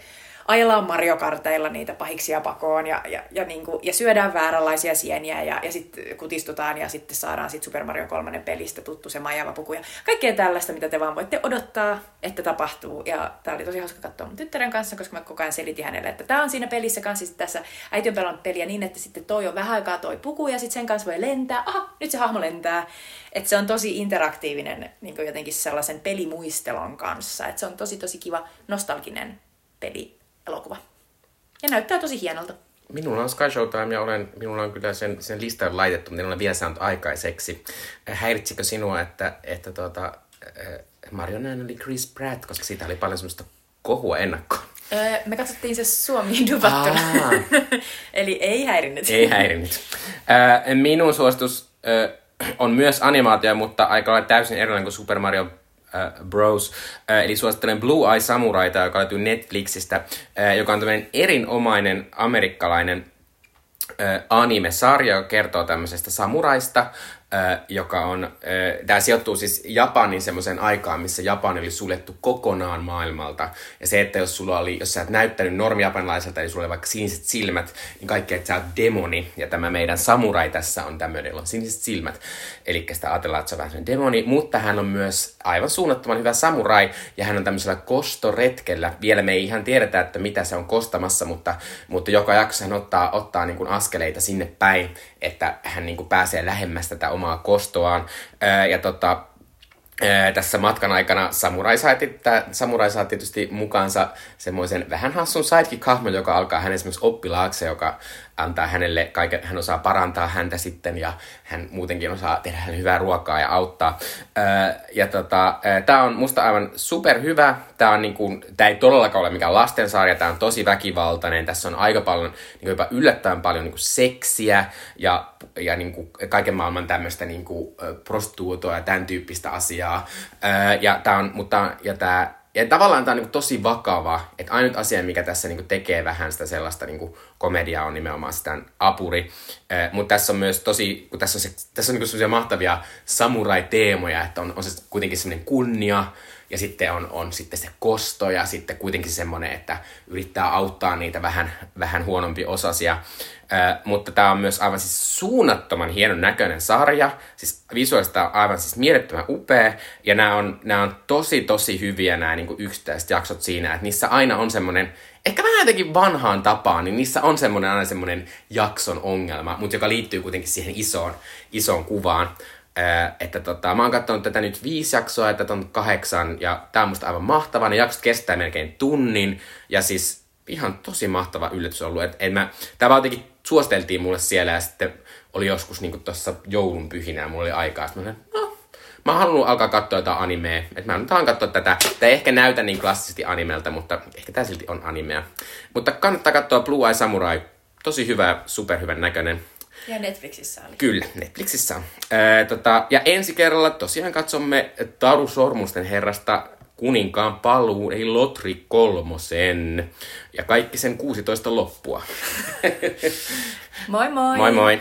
ajellaan Mario Karteilla niitä pahiksia pakoon ja, ja, ja, niin kuin, ja syödään vääränlaisia sieniä ja, ja sitten kutistutaan ja sitten saadaan sit Super Mario 3 pelistä tuttu se majava puku ja kaikkea tällaista, mitä te vaan voitte odottaa, että tapahtuu. Ja tämä oli tosi hauska katsoa mun tyttären kanssa, koska mä koko ajan selitin hänelle, että tämä on siinä pelissä kanssa. Sitten tässä äiti on pelannut peliä niin, että sitten toi on vähän aikaa toi puku ja sitten sen kanssa voi lentää. Aha, nyt se hahmo lentää. Että se on tosi interaktiivinen niin jotenkin sellaisen pelimuistelon kanssa. Että se on tosi tosi kiva nostalginen peli elokuva. Ja näyttää tosi hienolta. Minulla on Sky Showtime ja olen, minulla on kyllä sen, sen listan laitettu, mutta en ole vielä saanut aikaiseksi. Häiritsikö sinua, että, että tuota, äh, Marion oli Chris Pratt, koska siitä oli paljon semmoista kohua ennakkoon? Öö, me katsottiin se Suomi dubattuna. *laughs* Eli ei häirinnyt. Ei häirinnyt. Öö, minun suositus öö, on myös animaatio, mutta aika lailla täysin erilainen kuin Super Mario äh, Bros. Äh, eli suosittelen Blue Eye Samuraita, joka löytyy Netflixistä, äh, joka on tämmöinen erinomainen amerikkalainen äh, anime-sarja, joka kertoo tämmöisestä samuraista, joka on, tämä sijoittuu siis Japanin semmoisen aikaan, missä Japani oli suljettu kokonaan maailmalta. Ja se, että jos sulla oli, jos sä et näyttänyt normijapanilaiselta, eli sulla oli vaikka siniset silmät, niin kaikki, että sä oot demoni. Ja tämä meidän samurai tässä on tämmöinen, on siniset silmät. Eli sitä ajatellaan, että se on vähän demoni, mutta hän on myös aivan suunnattoman hyvä samurai, ja hän on tämmöisellä kostoretkellä. Vielä me ei ihan tiedetä, että mitä se on kostamassa, mutta, mutta joka jakso hän ottaa, ottaa niin kuin askeleita sinne päin, että hän niin kuin pääsee lähemmäs tätä omaa kostoaan. Ää, ja tota, tässä matkan aikana Samurai sai, tää, Samurai saa tietysti mukaansa semmoisen vähän hassun sidekick-hahmon, joka alkaa hänen esimerkiksi oppilaakseen, joka antaa hänelle kaiken, hän osaa parantaa häntä sitten ja hän muutenkin osaa tehdä hänelle hyvää ruokaa ja auttaa. Ja tota, tämä on musta aivan superhyvä. Tämä on niinku, tää ei todellakaan ole mikään lastensarja, tämä on tosi väkivaltainen. Tässä on aika paljon, niinku jopa yllättävän paljon niinku seksiä ja, ja niinku kaiken maailman tämmöistä niinku, prostituutoa ja tämän tyyppistä asiaa. Ja tää on, mutta, ja tää ja tavallaan tämä on niin tosi vakava, että ainut asia, mikä tässä niin tekee vähän sitä sellaista niin komediaa, on nimenomaan sitä apuri. Eh, Mutta tässä on myös tosi, kun tässä on, se, tässä on niin sellaisia mahtavia samurai-teemoja, että on, on se kuitenkin semmoinen kunnia, ja sitten on, on sitten se kosto ja sitten kuitenkin semmoinen, että yrittää auttaa niitä vähän, vähän huonompi osasia. Mutta tämä on myös aivan siis suunnattoman hienon näköinen sarja. Siis visuaalista on aivan siis mielettömän upea. Ja nämä on, nämä on tosi tosi hyviä nämä niin yksittäiset jaksot siinä, että niissä aina on semmoinen, ehkä vähän jotenkin vanhaan tapaan, niin niissä on semmoinen aina semmoinen jakson ongelma, mutta joka liittyy kuitenkin siihen isoon, isoon kuvaan. Että tota, mä oon katsonut tätä nyt viisi jaksoa, että on kahdeksan, ja tää on musta aivan mahtavaa. Ne jaksot kestää melkein tunnin, ja siis ihan tosi mahtava yllätys ollut. Et, et mä, tää vaan jotenkin suosteltiin mulle siellä, ja sitten oli joskus niinku tuossa joulun pyhinä, ja mulla oli aikaa. Sitten mä sanoin, no, mä oon halunnut alkaa katsoa jotain animea. Että mä nyt alan katsoa tätä. Tämä ei ehkä näytä niin klassisesti animelta, mutta ehkä tää silti on animea. Mutta kannattaa katsoa Blue Eye Samurai. Tosi hyvä, superhyvän näköinen. Ja Netflixissä oli. Kyllä, Netflixissä on. Ää, tota, ja ensi kerralla tosiaan katsomme Taru Sormusten herrasta kuninkaan paluun, eli Lotri kolmosen. Ja kaikki sen 16 loppua. moi moi! Moi moi!